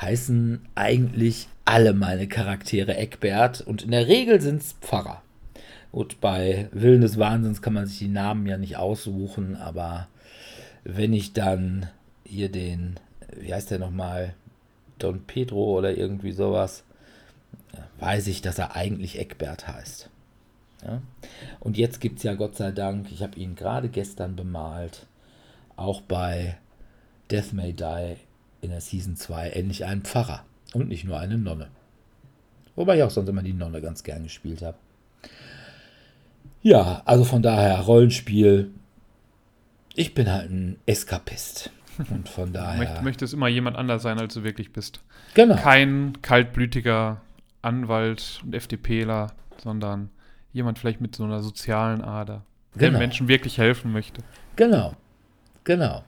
heißen eigentlich alle meine Charaktere Eckbert. Und in der Regel sind es Pfarrer. Und bei Willen des Wahnsinns kann man sich die Namen ja nicht aussuchen. Aber wenn ich dann hier den, wie heißt der nochmal? Don Pedro oder irgendwie sowas, weiß ich, dass er eigentlich Eckbert heißt. Ja? Und jetzt gibt es ja Gott sei Dank, ich habe ihn gerade gestern bemalt, auch bei Death May Die in der Season 2 endlich einen Pfarrer und nicht nur eine Nonne. Wobei ich auch sonst immer die Nonne ganz gern gespielt habe. Ja, also von daher Rollenspiel. Ich bin halt ein Eskapist. Und von daher. Du möchtest immer jemand anders sein, als du wirklich bist. Genau. Kein kaltblütiger Anwalt und FDPler, sondern jemand vielleicht mit so einer sozialen Ader, der genau. Menschen wirklich helfen möchte. Genau, genau.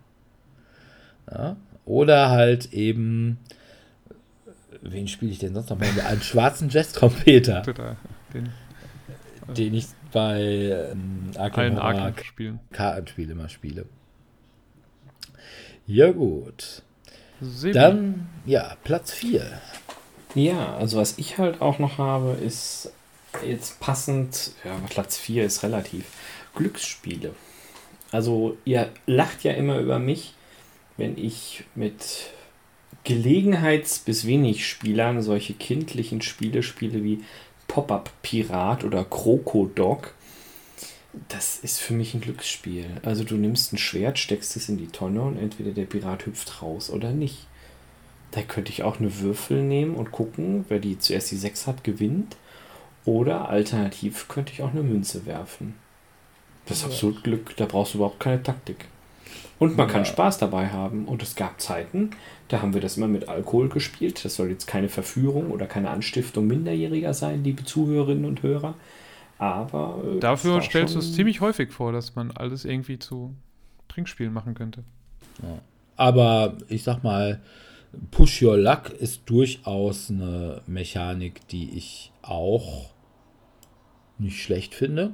Ja. Oder halt eben, wen spiele ich denn sonst noch mal? Einen schwarzen Jazz-Trompeter. Den, den ich bei ähm, Arkham Horror spielen. Kartenspiel immer spiele. Ja, gut. Sebi. Dann, ja, Platz 4. Ja, also was ich halt auch noch habe, ist jetzt passend, ja, Platz 4 ist relativ, Glücksspiele. Also ihr lacht ja immer über mich, wenn ich mit Gelegenheits- bis wenig Spielern solche kindlichen Spiele spiele wie Pop-Up Pirat oder Krokodog. Das ist für mich ein Glücksspiel. Also du nimmst ein Schwert, steckst es in die Tonne und entweder der Pirat hüpft raus oder nicht. Da könnte ich auch eine Würfel nehmen und gucken, wer die zuerst die 6 hat, gewinnt. Oder alternativ könnte ich auch eine Münze werfen. Das ist ja. absolut Glück, da brauchst du überhaupt keine Taktik. Und man ja. kann Spaß dabei haben. Und es gab Zeiten, da haben wir das immer mit Alkohol gespielt. Das soll jetzt keine Verführung oder keine Anstiftung Minderjähriger sein, liebe Zuhörerinnen und Hörer. Aber. Äh, Dafür stellst du es ziemlich häufig vor, dass man alles irgendwie zu Trinkspielen machen könnte. Ja. Aber ich sag mal, Push Your Luck ist durchaus eine Mechanik, die ich auch nicht schlecht finde.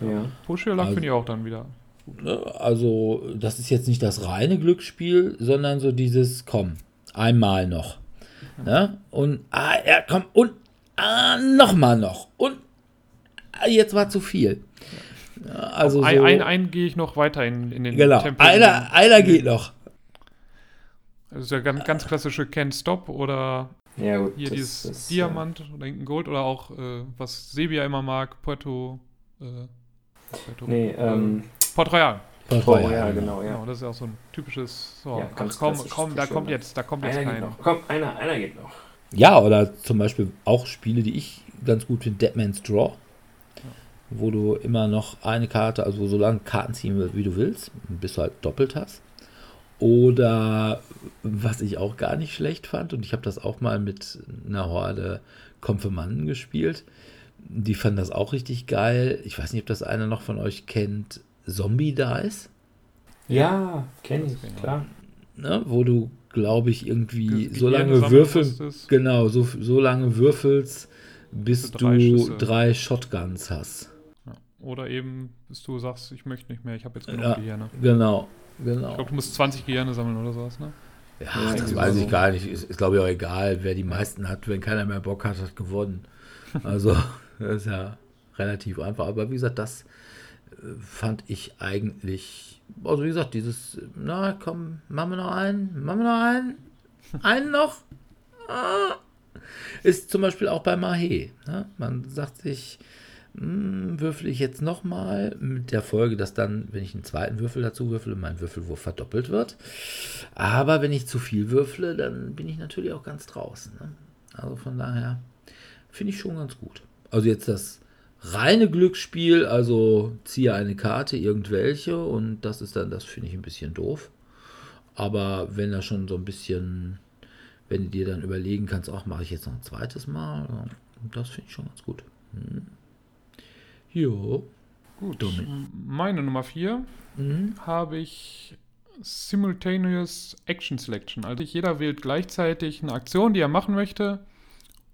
Ja. Push Your Luck also, finde ich auch dann wieder. Ne, also, das ist jetzt nicht das reine Glücksspiel, sondern so dieses, komm, einmal noch. Ne? Und, ah, ja, komm, und ah, nochmal noch. Und ah, jetzt war zu viel. Ja, also ein, so, ein, ein gehe ich noch weiter in, in den genau, Tempel. einer, einer geht noch. Also der ganz, ganz klassische Can't Stop oder Ja, gut. hier das dieses ist, Diamant oder irgendein Gold oder auch, äh, was Sebia immer mag, Puerto. Äh, Puerto Äh, nee, ähm, Port Royal. Port Royal, ja, genau. genau, ja. Genau, das ist ja auch so ein typisches. So, Ja, ach, komm, komm, da kommt ja. jetzt, da kommt jetzt Einer keiner. Komm, einer, einer geht noch. Ja, oder zum Beispiel auch Spiele, die ich ganz gut finde, Deadman's Draw. Wo du immer noch eine Karte, also so lange Karten ziehen willst, wie du willst, bis du halt doppelt hast. Oder was ich auch gar nicht schlecht fand, und ich habe das auch mal mit einer Horde Konfirmanden gespielt. Die fanden das auch richtig geil. Ich weiß nicht, ob das einer noch von euch kennt. Zombie Dice, Ja, kenne ich, Genau. klar. ne? wo du, glaube ich, irgendwie Ge- so lange musstest. Genau, so, so lange würfelst, bis drei du Schüsse. drei Shotguns hast. Oder eben, bis du sagst, ich möchte nicht mehr, ich habe jetzt genug Ja. Gehirne. Genau, Ich genau. glaube, du musst 20 Gehirne sammeln oder sowas, ne? Ja, Ja, das weiß so. ich gar nicht. Ist, ist glaube ich auch egal, wer die meisten hat. Wenn keiner mehr Bock hat, hat gewonnen. Also, das ist ja relativ einfach. Aber wie gesagt, das äh, fand ich eigentlich. Also, wie gesagt, dieses. Na, komm, machen wir noch einen. Machen wir noch einen. Einen noch. Ah. Ist zum Beispiel auch bei Mahé. Ne? Man sagt sich, hm, würfel ich jetzt nochmal mit der Folge, dass dann, wenn ich einen zweiten Würfel dazu würfele, mein Würfelwurf verdoppelt wird. Aber wenn ich zu viel würfle, dann bin ich natürlich auch ganz draußen. Ne? Also von daher finde ich schon ganz gut. Also jetzt das reine Glücksspiel, also ziehe eine Karte, irgendwelche, und das ist dann, das finde ich ein bisschen doof. Aber wenn er schon so ein bisschen, wenn du dir dann überlegen kannst, auch mache ich jetzt noch ein zweites Mal, das finde ich schon ganz gut. Hm. Jo. Gut. Dominik. Meine Nummer 4 Mhm. habe ich Simultaneous Action Selection. Also jeder wählt gleichzeitig eine Aktion, die er machen möchte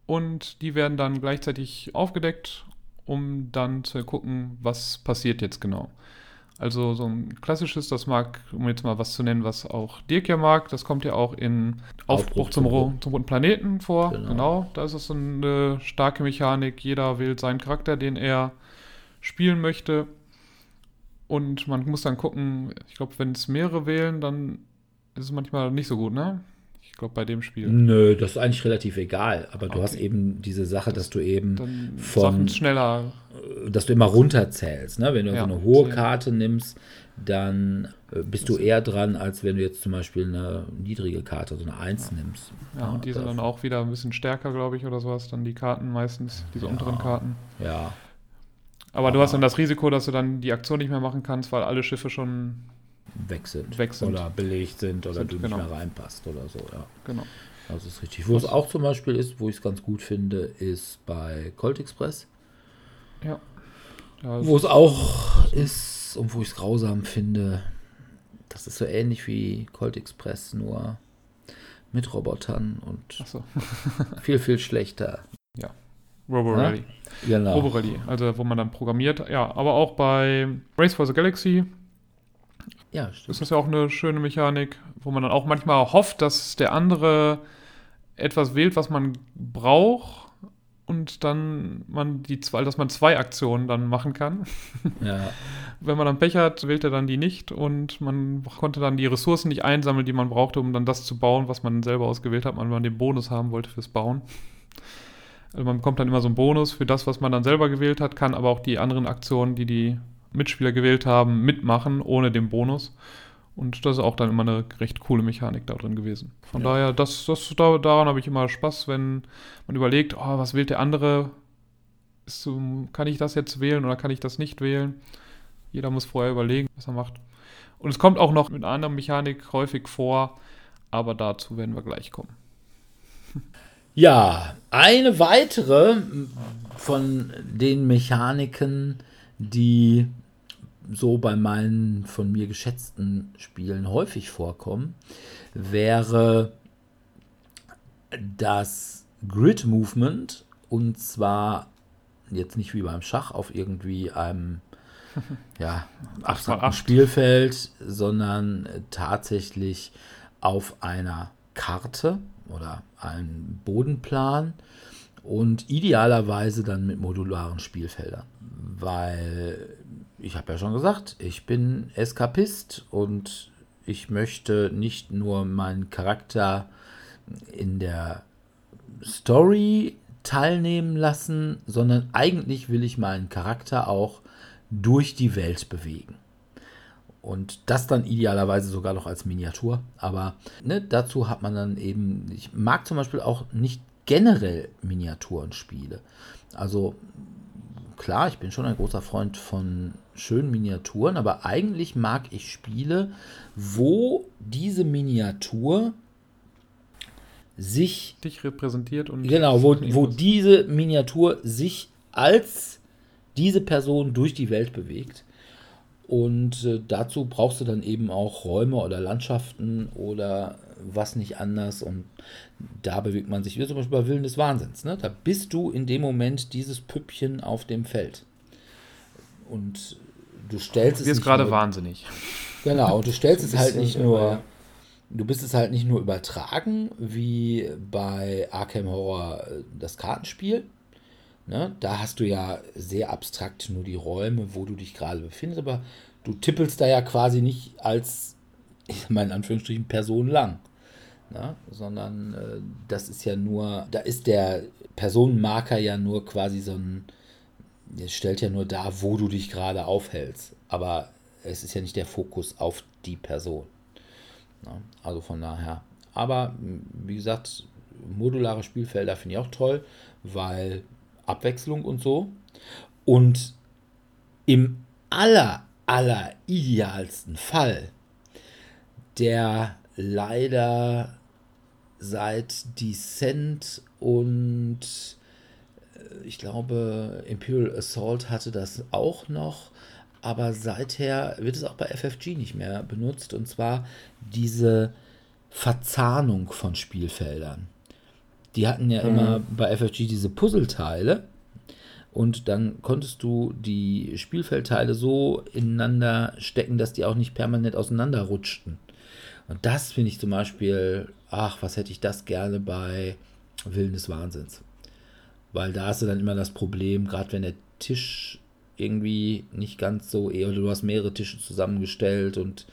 und die werden dann gleichzeitig aufgedeckt, um dann zu gucken, was passiert jetzt genau. Also so ein klassisches, das mag, um jetzt mal was zu nennen, was auch Dirk ja mag, das kommt ja auch in Aufbruch, zum, Ro zum roten Planeten vor. Genau. Genau. da ist es so eine starke Mechanik. Jeder wählt seinen Charakter, den er spielen möchte. Und man muss dann gucken, ich glaube, wenn es mehrere wählen, dann ist es manchmal nicht so gut, ne? Ich glaube, bei dem Spiel. Nö, das ist eigentlich relativ egal. Aber du Okay. hast eben diese Sache, dass du eben, von- Sachen schneller. dass du immer runterzählst. Ne? Wenn du Ja, so eine hohe. Karte nimmst, dann äh, bist du eher dran, als wenn du jetzt zum Beispiel eine niedrige Karte, so eine 1 nimmst. Ja, und die sind dann auch wieder ein bisschen stärker, glaube ich, oder sowas. Dann die Karten meistens, diese Ja. unteren Karten. Ja, Aber du hast dann das Risiko, dass du dann die Aktion nicht mehr machen kannst, weil alle Schiffe schon. weg sind. Weg sind. Oder belegt sind oder Sind, du nicht genau. mehr reinpasst oder so, ja. Genau. Das ist richtig. Wo es auch zum Beispiel ist, wo ich es ganz gut finde, ist bei Colt Express. Ja. ja Wo es auch ist und wo ich es grausam finde, das ist so ähnlich wie Colt Express, nur mit Robotern und Achso. viel, viel schlechter. Robo Ja? Rally. Genau. Robo Rally, also wo man dann programmiert. Ja, aber auch bei Race for the Galaxy Ja, Das stimmt. ist ja auch eine schöne Mechanik, wo man dann auch manchmal hofft, dass der andere etwas wählt, was man braucht und dann man die zwei, dass man zwei Aktionen dann machen kann. Ja, Wenn man dann Pech hat, wählt er dann die nicht und man konnte dann die Ressourcen nicht einsammeln, die man brauchte, um dann das zu bauen, was man selber ausgewählt hat, man den Bonus haben wollte fürs Bauen. Also man bekommt dann immer so einen Bonus für das, was man dann selber gewählt hat, kann aber auch die anderen Aktionen, die die Mitspieler gewählt haben, mitmachen, ohne den Bonus. Und das ist auch dann immer eine recht coole Mechanik da drin gewesen. Von Ja. daher, das, das, da, daran habe ich immer Spaß, wenn man überlegt, oh, was wählt der andere? Ist kann ich das jetzt wählen oder kann ich das nicht wählen? Jeder muss vorher überlegen, was er macht. Und es kommt auch noch mit einer anderen Mechanik häufig vor, aber dazu werden wir gleich kommen. Ja, eine weitere von den Mechaniken, die so bei meinen von mir geschätzten Spielen häufig vorkommen, wäre das Grid Movement und zwar jetzt nicht wie beim Schach auf irgendwie einem ja, abstrakten. Spielfeld, sondern tatsächlich auf einer Karte oder einem Bodenplan Und idealerweise dann mit modularen Spielfeldern. Weil ich habe ja schon gesagt, ich bin Eskapist und ich möchte nicht nur meinen Charakter in der Story teilnehmen lassen, sondern eigentlich will ich meinen Charakter auch durch die Welt bewegen. Und das dann idealerweise sogar noch als Miniatur. Aber ne, dazu hat man dann eben, ich mag zum Beispiel auch nicht generell Miniaturenspiele. Also klar, ich bin schon ein großer Freund von schönen Miniaturen, aber eigentlich mag ich Spiele, wo diese Miniatur sich dich repräsentiert und genau, wo, wo diese Miniatur sich als diese Person durch die Welt bewegt. Und äh, dazu brauchst du dann eben auch Räume oder Landschaften oder was nicht anders. Und da bewegt man sich, wie zum Beispiel bei Willen des Wahnsinns. Ne? Da bist du in dem Moment dieses Püppchen auf dem Feld. Und du stellst es. Du gerade nur, wahnsinnig. Genau, und du stellst es halt nicht nur. Du bist es halt nicht nur übertragen, wie bei Arkham Horror äh, das Kartenspiel. Ne? Da hast du ja sehr abstrakt nur die Räume, wo du dich gerade befindest, aber du tippelst da ja quasi nicht als, ich in Anführungsstrichen, Person lang. Ne? Sondern äh, das ist ja nur, da ist der Personenmarker ja nur quasi so ein, es stellt ja nur dar, wo du dich gerade aufhältst. Aber es ist ja nicht der Fokus auf die Person. Ne? Also von daher. Aber wie gesagt, modulare Spielfelder finde ich auch toll, weil Abwechslung und so. Und im aller, aller idealsten Fall, der leider seit Descent und äh, ich glaube Imperial Assault hatte das auch noch, aber seither wird es auch bei FFG nicht mehr benutzt und zwar diese Verzahnung von Spielfeldern. Die hatten ja mhm. immer bei FFG diese Puzzleteile und dann konntest du die Spielfeldteile so ineinander stecken, dass die auch nicht permanent auseinanderrutschten. Und das finde ich zum Beispiel, ach, was hätte ich das gerne bei Willen des Wahnsinns. Weil da hast du dann immer das Problem, gerade wenn der Tisch irgendwie nicht ganz so, oder du hast mehrere Tische zusammengestellt und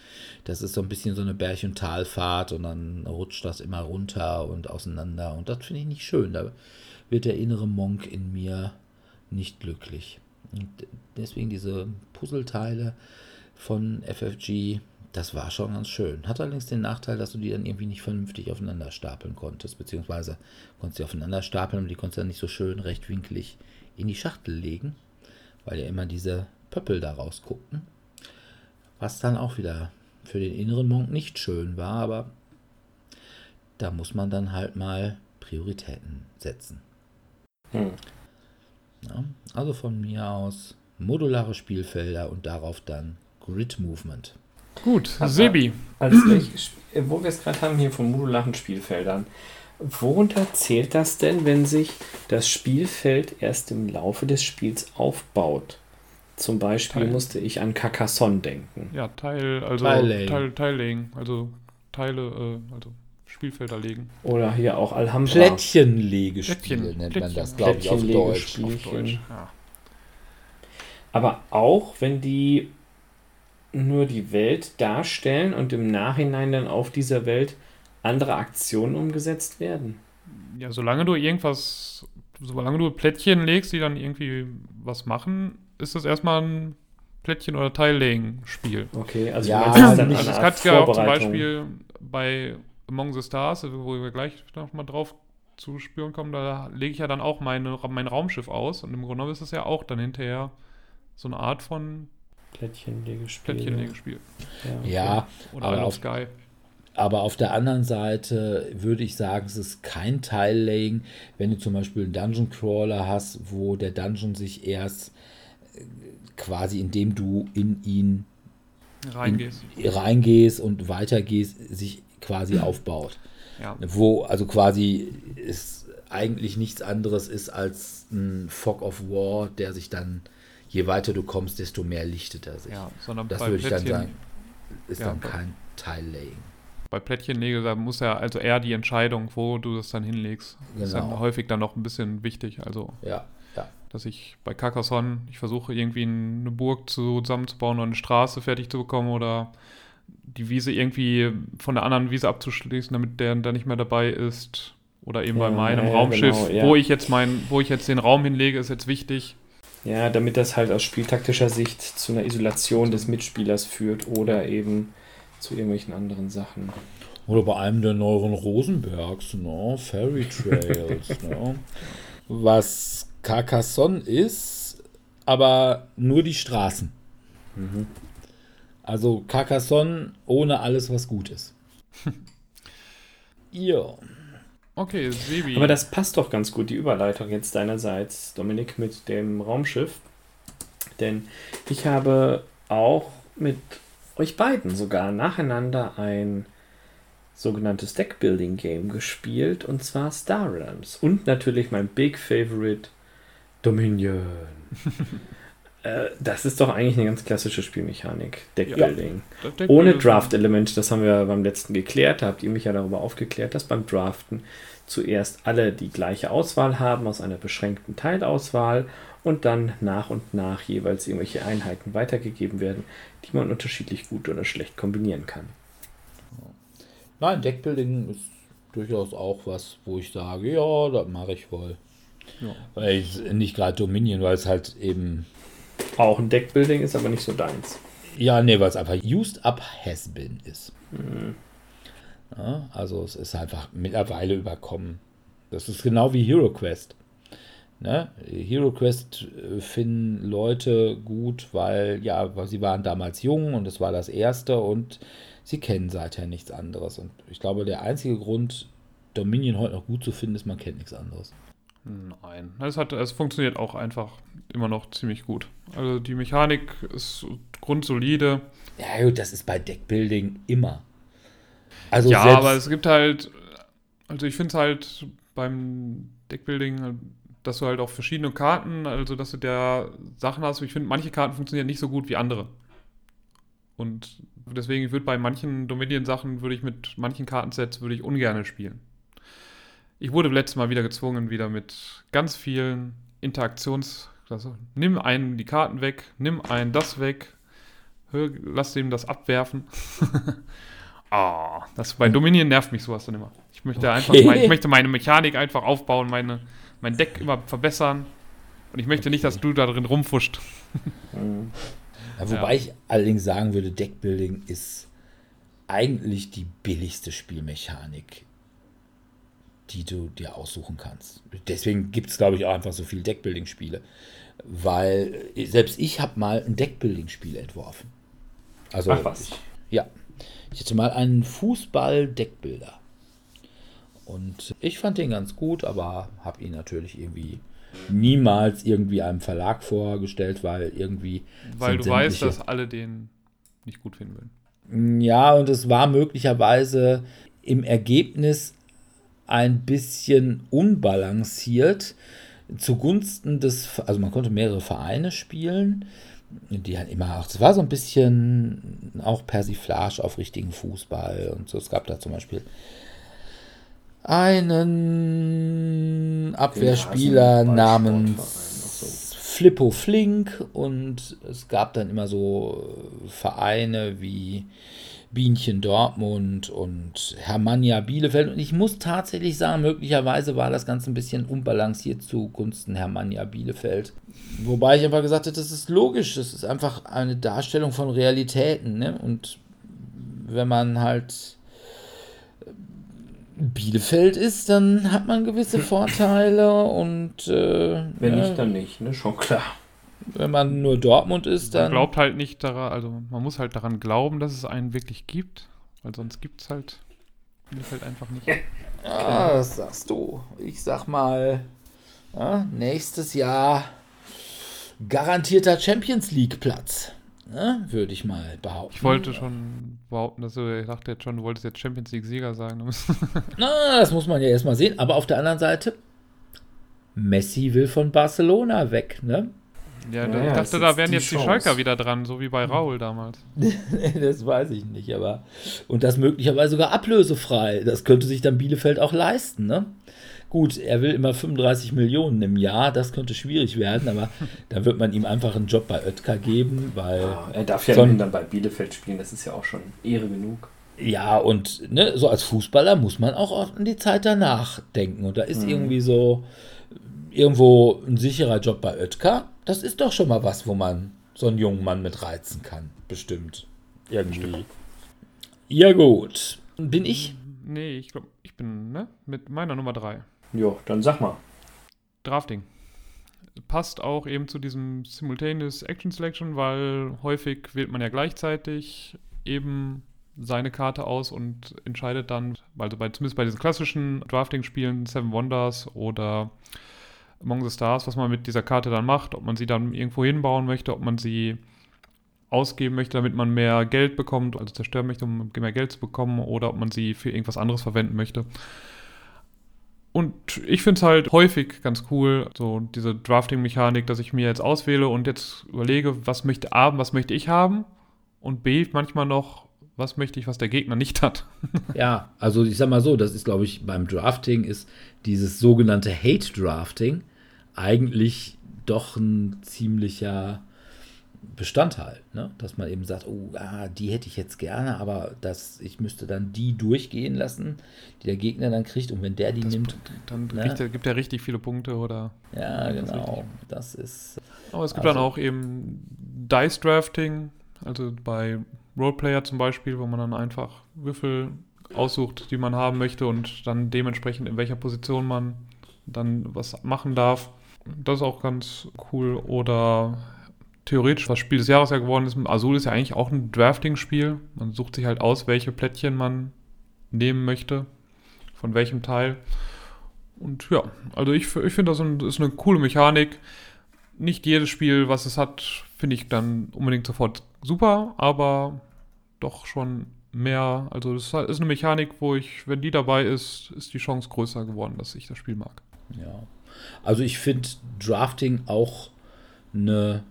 das ist so ein bisschen so eine Berg- und Talfahrt und dann rutscht das immer runter und auseinander und das finde ich nicht schön. Da wird der innere Monk in mir nicht glücklich. Und deswegen diese Puzzleteile von FFG, das war schon ganz schön. Hat allerdings den Nachteil, dass du die dann irgendwie nicht vernünftig aufeinander stapeln konntest, beziehungsweise konntest du aufeinander stapeln und die konntest dann nicht so schön rechtwinklig in die Schachtel legen weil ja immer diese Pöppel da rausguckten. Was dann auch wieder für den inneren Monk nicht schön war, aber da muss man dann halt mal Prioritäten setzen. Hm. Ja, also von mir aus modulare Spielfelder und darauf dann Grid Movement. Gut, Sebi. Als ich, wo wir es gerade haben hier von modularen Spielfeldern, Worunter zählt das denn, wenn sich das Spielfeld erst im Laufe des Spiels aufbaut? Zum Beispiel Teil. musste ich an Carcassonne denken. Ja, Teil, also Teillegen, Teil, Teillegen also Teile, äh, also Spielfelder legen. Oder hier auch Alhambra. Plättchenlegespiele Plättchen, nennt Plättchen, man das, glaube ich, auf Deutsch. Auf Deutsch ja. Aber auch wenn die nur die Welt darstellen und im Nachhinein dann auf dieser Welt andere Aktionen umgesetzt werden. Ja, solange du irgendwas, solange du Plättchen legst, die dann irgendwie was machen, ist das erstmal ein Plättchen- oder Teillegen-Spiel. Okay, also ja, du meinst, dann also das kannst du ja auch zum Beispiel bei Among the Stars, wo wir gleich noch mal drauf zu spüren kommen, da lege ich ja dann auch meine, mein Raumschiff aus und im Grunde genommen ist das ja auch dann hinterher so eine Art von Plättchenlegespiel. Plättchenlegespiel. Ja, okay. ja oder aber auf, Sky. Aber auf der anderen Seite würde ich sagen, es ist kein Teillaying, wenn du zum Beispiel einen Dungeon Crawler hast, wo der Dungeon sich erst äh, quasi, indem du in ihn reingehst, in, reingehst und weitergehst, sich quasi aufbaut. Ja. Wo also quasi es eigentlich nichts anderes ist als ein Fog of War, der sich dann, je weiter du kommst, desto mehr lichtet er sich. Ja, sondern das würde ich dann sagen, ist ja, dann kein Teillaying. Bei Plättchennägel, da muss ja also eher die Entscheidung, wo du das dann hinlegst. Das ist Genau. dann häufig dann noch ein bisschen wichtig. Also, Ja, ja. dass ich bei Carcassonne, ich versuche irgendwie eine Burg zusammenzubauen oder eine Straße fertig zu bekommen oder die Wiese irgendwie von der anderen Wiese abzuschließen, damit der dann nicht mehr dabei ist. Oder eben bei Ja, meinem ja, Raumschiff, genau, wo ich jetzt mein, wo ich jetzt den Raum hinlege, ist jetzt wichtig. Ja, damit das halt aus spieltaktischer Sicht zu einer Isolation des Mitspielers führt oder eben zu irgendwelchen anderen Sachen. Oder bei einem der neueren Rosenbergs, ne? Fairy Trails, ne? Was Carcassonne ist, aber nur die Straßen. Also Carcassonne ohne alles, was gut ist. ja. Okay, Sebi. Aber das passt doch ganz gut, die Überleitung jetzt deinerseits, Dominik, mit dem Raumschiff. Denn ich habe auch mit euch beiden sogar nacheinander ein sogenanntes Deckbuilding-Game gespielt, und zwar Star Realms. Und natürlich mein Big Favorite Dominion. äh, das ist doch eigentlich eine ganz klassische Spielmechanik, Deckbuilding. Das Deck- Ohne Draft-Element, das haben wir beim letzten geklärt, da habt ihr mich ja darüber aufgeklärt, dass beim Draften zuerst alle die gleiche Auswahl haben aus einer beschränkten Teilauswahl und dann nach und nach jeweils irgendwelche Einheiten weitergegeben werden, die man unterschiedlich gut oder schlecht kombinieren kann. Nein, Deckbuilding ist durchaus auch was, wo ich sage, ja, das mache ich wohl. Ja. Weil ich, nicht gerade Dominion, weil es halt eben Auch ein Deckbuilding ist aber nicht so deins. Ja, nee, weil es einfach used up has been ist. Ja, also es ist einfach mittlerweile überkommen. Das ist genau wie Hero Quest. Ne? Hero Quest äh, finden Leute gut, weil ja, sie waren damals jung und es war das erste und sie kennen seither nichts anderes. Und ich glaube, der einzige Grund, Dominion heute noch gut zu finden, ist, man kennt nichts anderes. Nein, es, hat, es funktioniert auch einfach immer noch ziemlich gut. Also die Mechanik ist grundsolide. Ja, gut, das ist bei Deckbuilding immer. Also ja, aber es gibt halt, also ich finde es halt beim Deckbuilding, dass du halt auch verschiedene Karten, also dass du da Sachen hast. Ich finde, manche Karten funktionieren nicht so gut wie andere. Und deswegen würde bei manchen Dominion-Sachen, würde ich mit manchen Kartensets, würde ich ungern spielen. Ich wurde letztes Mal wieder gezwungen, wieder mit ganz vielen Interaktions... Also, nimm einen die Karten weg, nimm einen das weg, hör, lass ihm das abwerfen. Ah, das bei Dominion nervt mich sowas dann immer. Ich möchte einfach, Okay. mein, ich möchte meine Mechanik einfach aufbauen, meine, mein Deck immer verbessern. Und ich möchte nicht, dass du da drin rumfuscht. Ja, wobei ich allerdings sagen würde, Deckbuilding ist eigentlich die billigste Spielmechanik, die du dir aussuchen kannst. Deswegen gibt es, glaube ich, auch einfach so viele Deckbuilding-Spiele. Weil selbst ich habe mal ein Deckbuilding-Spiel entworfen. Also, Ach was. Ich, ja. Ich hatte mal einen Fußball-Deckbilder. Und ich fand den ganz gut, aber habe ihn natürlich irgendwie niemals irgendwie einem Verlag vorgestellt, weil irgendwie. Weil du weißt, dass alle den nicht gut finden würden. ja, und es war möglicherweise im Ergebnis ein bisschen unbalanciert zugunsten des, also man konnte mehrere Vereine spielen, die halt immer auch, es war so ein bisschen auch Persiflage auf richtigen Fußball und so. Es gab da zum Beispiel einen Abwehrspieler namens so. Flippo Flink und es gab dann immer so äh, Vereine wie Bienchen Dortmund und Hermannia Bielefeld und ich muss tatsächlich sagen, möglicherweise war das Ganze ein bisschen unbalanciert zugunsten Hermannia Bielefeld. Wobei ich einfach gesagt habe, das ist logisch, das ist einfach eine Darstellung von Realitäten ne? und wenn man halt Bielefeld ist, dann hat man gewisse Vorteile und äh, Wenn ja, nicht, dann nicht, ne? Schon klar. wenn man nur Dortmund ist, Man dann. glaubt halt nicht daran, also man muss halt daran glauben, dass es einen wirklich gibt, weil sonst gibt es halt Bielefeld einfach nicht. Ah, das sagst du. Ich sag mal, ja, nächstes Jahr garantierter Champions League Platz. Ne, Würde ich mal behaupten. Ich wollte schon behaupten, dass du, ich dachte jetzt schon, du wolltest jetzt Champions League Sieger sagen. Na, das muss man ja erstmal sehen. Aber auf der anderen Seite, Messi will von Barcelona weg. Ne? Ja, Ja, ich dachte, da wären die jetzt die Chance. Schalker wieder dran, so wie bei Raul damals. das weiß ich nicht, aber. Und das möglicherweise sogar ablösefrei. Das könnte sich dann Bielefeld auch leisten, ne? Gut, er will immer 35 Millionen im Jahr, das könnte schwierig werden, aber dann wird man ihm einfach einen Job bei Oetker geben, weil. Er darf ja dann bei Bielefeld spielen, das ist ja auch schon Ehre genug. Ja, und ne, so als Fußballer muss man auch oft an die Zeit danach denken. Und da ist irgendwie so irgendwo ein sicherer Job bei Oetker. Das ist doch schon mal was, wo man so einen jungen Mann mit reizen kann. Bestimmt. Irgendwie. Ja, gut. Bin ich? Nee, ich glaube, ich bin ne? mit meiner Nummer 3. Jo, dann sag mal. Drafting. Passt auch eben zu diesem Simultaneous Action Selection, weil häufig wählt man ja gleichzeitig eben seine Karte aus und entscheidet dann, also bei, zumindest bei diesen klassischen Drafting-Spielen, Seven Wonders oder Among the Stars, was man mit dieser Karte dann macht, ob man sie dann irgendwo hinbauen möchte, ob man sie ausgeben möchte, damit man mehr Geld bekommt, also zerstören möchte, um mehr Geld zu bekommen, oder ob man sie für irgendwas anderes verwenden möchte. Und ich finde es halt häufig ganz cool, so diese Drafting-Mechanik, dass ich mir jetzt auswähle und jetzt überlege, was möchte A, was möchte ich haben und B, manchmal noch, was möchte ich, was der Gegner nicht hat. Ja, also ich sag mal so, das ist, glaube ich, beim Drafting ist dieses sogenannte Hate-Drafting eigentlich doch ein ziemlicher Bestandteil, ne? dass man eben sagt, oh, ah, die hätte ich jetzt gerne, aber das, ich müsste dann die durchgehen lassen, die der Gegner dann kriegt und wenn der die nimmt, Dann Ne? er, gibt er richtig viele Punkte oder. ja, Das genau, richtig. das ist, Aber es gibt Also- dann auch eben Dice Drafting, also bei Roleplayer zum Beispiel, wo man dann einfach Würfel aussucht, die man haben möchte und dann dementsprechend in welcher Position man dann was machen darf. Das ist auch ganz cool. Oder theoretisch, was Spiel des Jahres ja geworden ist, Azul ist ja eigentlich auch ein Drafting-Spiel. Man sucht sich halt aus, welche Plättchen man nehmen möchte, von welchem Teil. Und ja, also ich, ich finde, das ist eine coole Mechanik nicht jedes Spiel, was es hat, finde ich dann unbedingt sofort super, aber doch schon mehr. Also das ist eine Mechanik, wo ich, wenn die dabei ist, ist die Chance größer geworden, dass ich das Spiel mag. Ja. Also ich finde Drafting auch eine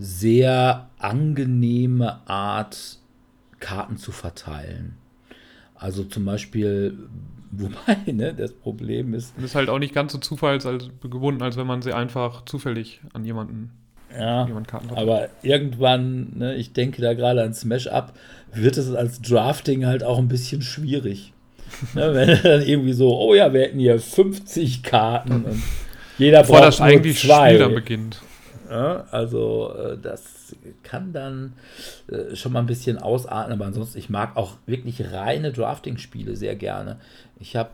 sehr angenehme Art, Karten zu verteilen. Also zum Beispiel, wobei, ne, das Problem ist, Und ist halt auch nicht ganz so zufalls als, wenn man sie einfach zufällig an jemanden, ja, aber irgendwann, ne, ich denke da gerade an Smash Up, wird es als Drafting halt auch ein bisschen schwierig. ne, wenn dann irgendwie so, oh ja, wir hätten hier 50 Karten und jeder Bevor braucht das eigentlich zwei. Spiel dann beginnt. Also äh, das kann dann äh, schon mal ein bisschen ausarten, aber ansonsten, ich mag auch wirklich reine Drafting-Spiele sehr gerne. Ich habe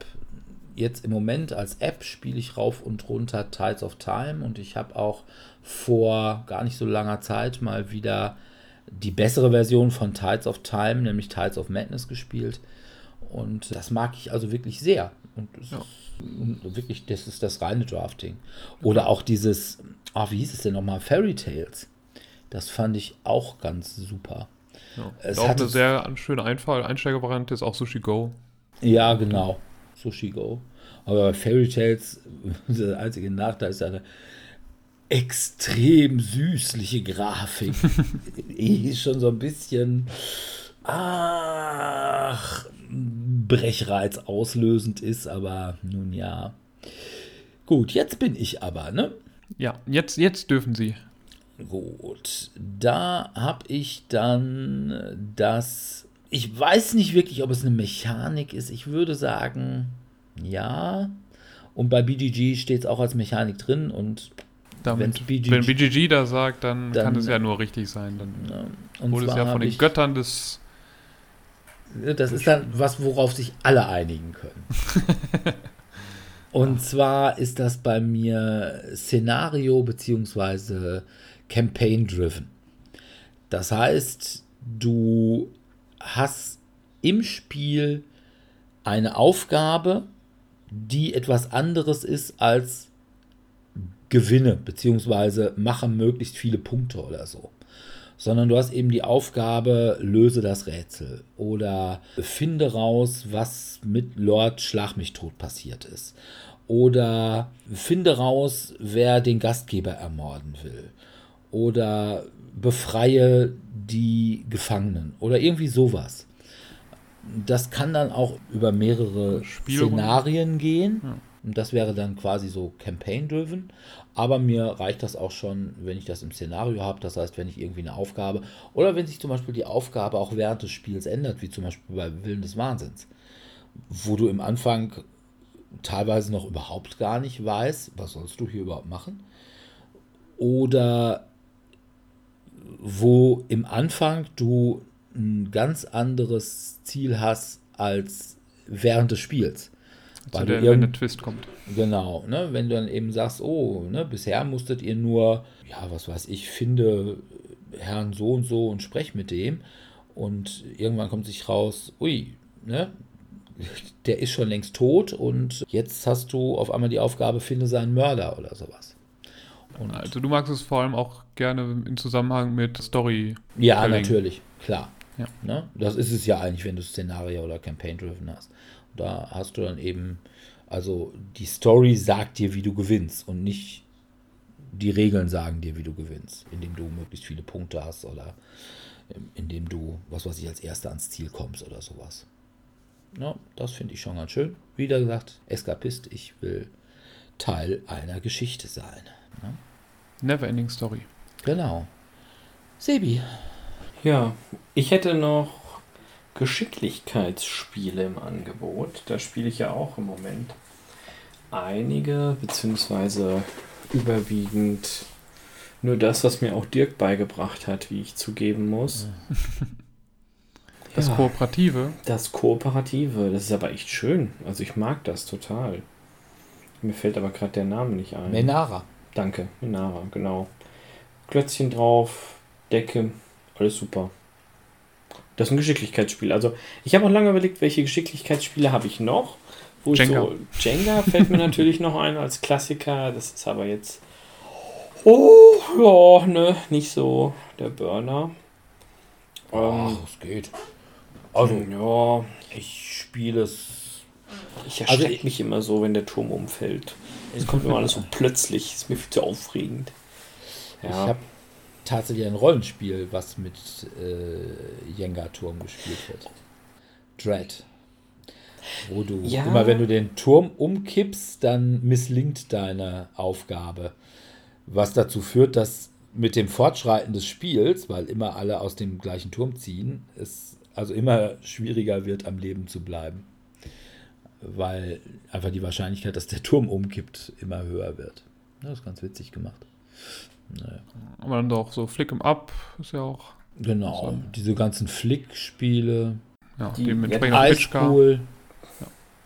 jetzt im Moment als App spiele ich rauf und runter Tides of Time und ich habe auch vor gar nicht so langer Zeit mal wieder die bessere Version von Tides of Time, nämlich Tides of Madness gespielt. Und das mag ich also wirklich sehr. Und es Ja. ist wirklich, das ist das reine Drafting. Oder auch dieses, ah, wie hieß es denn nochmal? Fairy Tales. Das fand ich auch ganz super. Ja. Es auch hat eine sehr schöne Einfall Einsteigervariante ist auch Sushi Go. Ja, genau. Sushi Go. Aber bei Fairy Tales, der einzige Nachteil ist eine extrem süßliche Grafik. Die ist schon so ein bisschen, ach, Brechreiz auslösend ist, aber nun ja. Gut, jetzt bin ich aber, ne? Ja, jetzt, jetzt dürfen sie. Gut, da habe ich dann das. Ich weiß nicht wirklich, ob es eine Mechanik ist. Ich würde sagen, ja. Und bei BGG steht es auch als Mechanik drin. Und, Damit, BGG wenn BGG da sagt, dann, Dann- kann es ja nur richtig sein. Dann und wurde es ja von den Göttern des. Das ist dann was, worauf sich alle einigen können. Und zwar ist das bei mir Szenario beziehungsweise Campaign-driven. Das heißt, du hast im Spiel eine Aufgabe, die etwas anderes ist als gewinne, beziehungsweise mache möglichst viele Punkte oder so. Sondern du hast eben die Aufgabe, löse das Rätsel oder finde raus, was mit Lord Schlag mich tot passiert ist. Oder finde raus, wer den Gastgeber ermorden will. Oder befreie die Gefangenen. Oder irgendwie sowas. Das kann dann auch über mehrere Spielrunden. Szenarien gehen. Ja. Und das wäre dann quasi so Campaign-driven. Aber mir reicht das auch schon, wenn ich das im Szenario habe. Das heißt, wenn ich irgendwie eine Aufgabe oder wenn sich zum Beispiel die Aufgabe auch während des Spiels ändert, wie zum Beispiel bei Willen des Wahnsinns, wo du im Anfang teilweise noch überhaupt gar nicht weißt, was sollst du hier überhaupt machen. Oder wo im Anfang du ein ganz anderes Ziel hast als während des Spiels. Weil der, wenn der Twist kommt. Genau, ne? wenn du dann eben sagst, oh, ne, bisher musstet ihr nur, ja, was weiß ich, finde Herrn so und so und sprech mit dem und irgendwann kommt sich raus, ui, ne, der ist schon längst tot und jetzt hast du auf einmal die Aufgabe, finde seinen Mörder oder sowas. Und Also du magst es vor allem auch gerne im Zusammenhang mit Story. Ja, natürlich, klar. Ja. Ne? Das ist es ja eigentlich, wenn du Szenario oder Campaign-driven hast. Da hast du dann eben, also die Story sagt dir, wie du gewinnst und nicht die Regeln sagen dir, wie du gewinnst, indem du möglichst viele Punkte hast oder ähm, indem du, was weiß ich, als Erster ans Ziel kommst oder sowas. Ja, das finde ich schon ganz schön. Wieder gesagt, Eskapist, ich will Teil einer Geschichte sein. Ne? Neverending Story. Genau. Sebi, Ja, ich hätte noch Geschicklichkeitsspiele im Angebot. Da spiele ich ja auch im Moment einige, beziehungsweise überwiegend nur das, was mir auch Dirk beigebracht hat, wie ich zugeben muss. Das Ja. Kooperative. Das Kooperative, das ist aber echt schön. Also ich mag das total. Mir fällt aber gerade der Name nicht ein. Menara. Danke, Minara, genau. Klötzchen drauf, Decke, alles super. Das ist ein Geschicklichkeitsspiel. Also ich habe auch lange überlegt, welche Geschicklichkeitsspiele habe ich noch. Wo ich Jenga. so, Jenga fällt mir natürlich noch ein als Klassiker. Das ist aber jetzt, oh ja, ne, nicht so der Burner. Ach, Ähm, es geht. Also, ja, ich spiele es. ich Also erschrecke ich- mich immer so, wenn der Turm umfällt. Es kommt immer alles so plötzlich. Ist mir viel zu aufregend. Ich habe tatsächlich ein Rollenspiel, was mit äh, Jenga-Turm gespielt wird. Dread. Wo du Ja. immer, wenn du den Turm umkippst, dann misslingt deine Aufgabe. Was dazu führt, dass mit dem Fortschreiten des Spiels, weil immer alle aus dem gleichen Turm ziehen, es also immer schwieriger wird, am Leben zu bleiben. Weil einfach die Wahrscheinlichkeit, dass der Turm umkippt, immer höher wird. Das ist ganz witzig gemacht. Naja. Aber dann doch so Flick 'em Up ist ja auch. Genau, So. diese ganzen Flick-Spiele. Ja, Die- dementsprechend ja, auch Eis Pitchcar. cool.